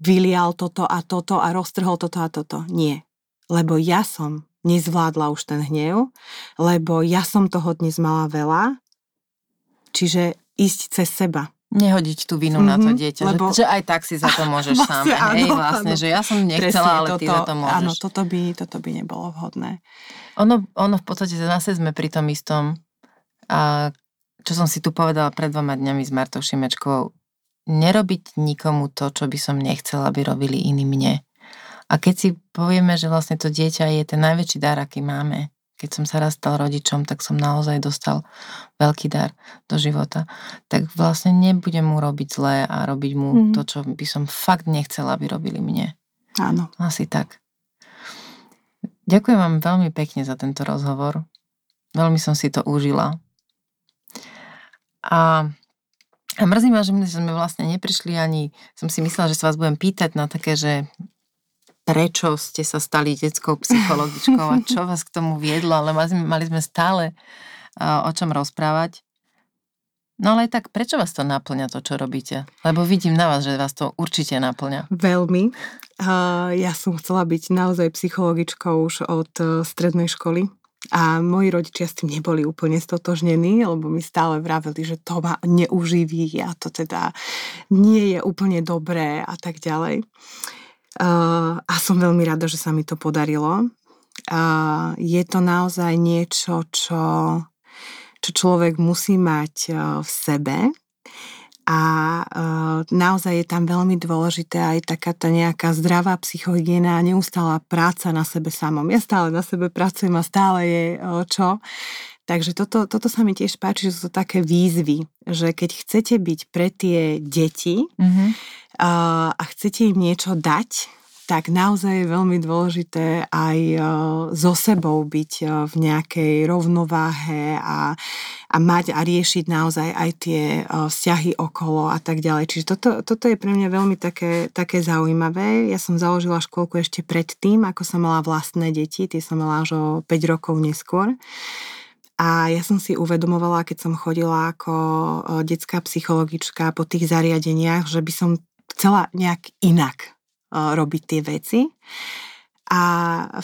vylial toto a toto a roztrhol toto a toto. Nie. Lebo ja som nezvládla už ten hnev, lebo ja som toho dnes mala veľa, čiže ísť cez seba nehodiť tú vinu mm-hmm, na to mhm, dieťa, lebo... že, že aj tak si za to môžeš vlastne, sám. Áno, hej, vlastne, áno. že ja som nechcela, Presne, ale toto, ty za to môžeš. Áno, toto by, toto by nebolo vhodné. Ono, ono v podstate zase sme pri tom istom, a čo som si tu povedala pred dvoma dňami s Martou Šimečkovou, nerobiť nikomu to, čo by som nechcela, aby robili iní mne. A keď si povieme, že vlastne to dieťa je ten najväčší dar, aký máme, keď som sa raz stal rodičom, tak som naozaj dostal veľký dar do života. Tak vlastne nebudem mu robiť zlé a robiť mu mm. to, čo by som fakt nechcela, aby robili mne. Áno. Asi tak. Ďakujem vám veľmi pekne za tento rozhovor. Veľmi som si to užila. A, a mrzí ma, že sme vlastne neprišli ani, som si myslela, že sa vás budem pýtať na také, že prečo ste sa stali detskou psychologičkou a čo vás k tomu viedlo, ale mali sme stále o čom rozprávať. No ale tak, prečo vás to naplňa to, čo robíte? Lebo vidím na vás, že vás to určite naplňa. Veľmi. Ja som chcela byť naozaj psychologičkou už od e, strednej školy. A moji rodičia s tým neboli úplne stotožnení, lebo mi stále vraveli, že to ma neuživí a to teda nie je úplne dobré a tak ďalej. Uh, a som veľmi rada, že sa mi to podarilo. Uh, je to naozaj niečo, čo, čo človek musí mať uh, v sebe a uh, naozaj je tam veľmi dôležité aj takáto nejaká zdravá psychohygiena a neustála práca na sebe samom. Ja stále na sebe pracujem a stále je uh, čo. Takže toto, toto sa mi tiež páči, že sú to také výzvy, že keď chcete byť pre tie deti mm-hmm. a, a chcete im niečo dať, tak naozaj je veľmi dôležité aj so sebou byť v nejakej rovnováhe a, a mať a riešiť naozaj aj tie vzťahy okolo a tak ďalej. Čiže toto, toto je pre mňa veľmi také, také zaujímavé. Ja som založila školku ešte predtým, ako som mala vlastné deti, tie som mala až o 5 rokov neskôr. A ja som si uvedomovala, keď som chodila ako detská psychologička po tých zariadeniach, že by som chcela nejak inak robiť tie veci. A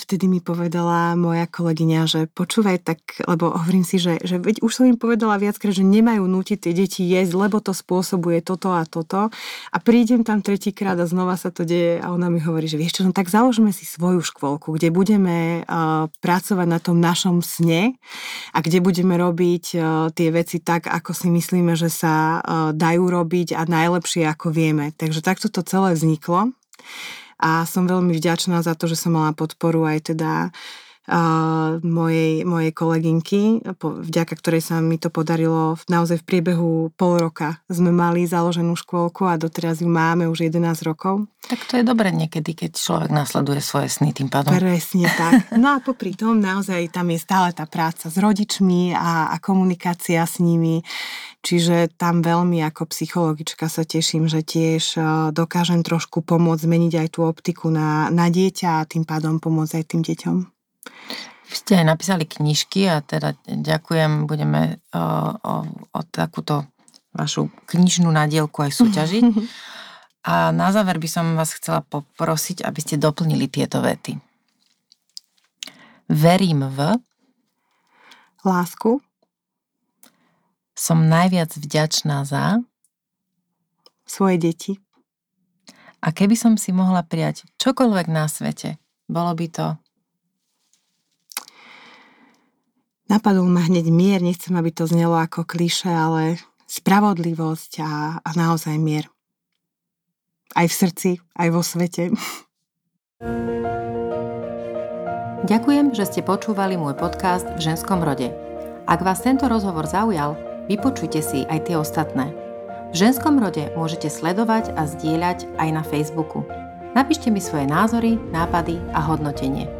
vtedy mi povedala moja kolegyňa, že počúvaj tak, lebo hovorím si, že, že veď už som im povedala viackrát, že nemajú nútiť tie deti jesť, lebo to spôsobuje toto a toto. A prídem tam tretíkrát a znova sa to deje a ona mi hovorí, že vieš čo, no tak založme si svoju škôlku, kde budeme uh, pracovať na tom našom sne a kde budeme robiť uh, tie veci tak, ako si myslíme, že sa uh, dajú robiť a najlepšie ako vieme. Takže takto to celé vzniklo a som veľmi vďačná za to, že som mala podporu aj teda uh, mojej, mojej kolegynky, vďaka ktorej sa mi to podarilo naozaj v priebehu pol roka. Sme mali založenú škôlku a doteraz ju máme už 11 rokov. Tak to je dobre niekedy, keď človek nasleduje svoje sny tým pádom. Presne tak. No a popri tom naozaj tam je stále tá práca s rodičmi a, a komunikácia s nimi. Čiže tam veľmi ako psychologička sa teším, že tiež e, dokážem trošku pomôcť zmeniť aj tú optiku na, na dieťa a tým pádom pomôcť aj tým deťom. Ste aj napísali knižky a teda ďakujem, budeme o, o, o takúto vašu knižnú nadielku aj súťažiť. A na záver by som vás chcela poprosiť, aby ste doplnili tieto vety. Verím v lásku, som najviac vďačná za svoje deti. A keby som si mohla prijať čokoľvek na svete, bolo by to? Napadol ma hneď mier, nechcem, aby to znelo ako kliše, ale spravodlivosť a, a naozaj mier. Aj v srdci, aj vo svete. Ďakujem, že ste počúvali môj podcast v ženskom rode. Ak vás tento rozhovor zaujal, Vypočujte si aj tie ostatné. V ženskom rode môžete sledovať a zdieľať aj na Facebooku. Napíšte mi svoje názory, nápady a hodnotenie.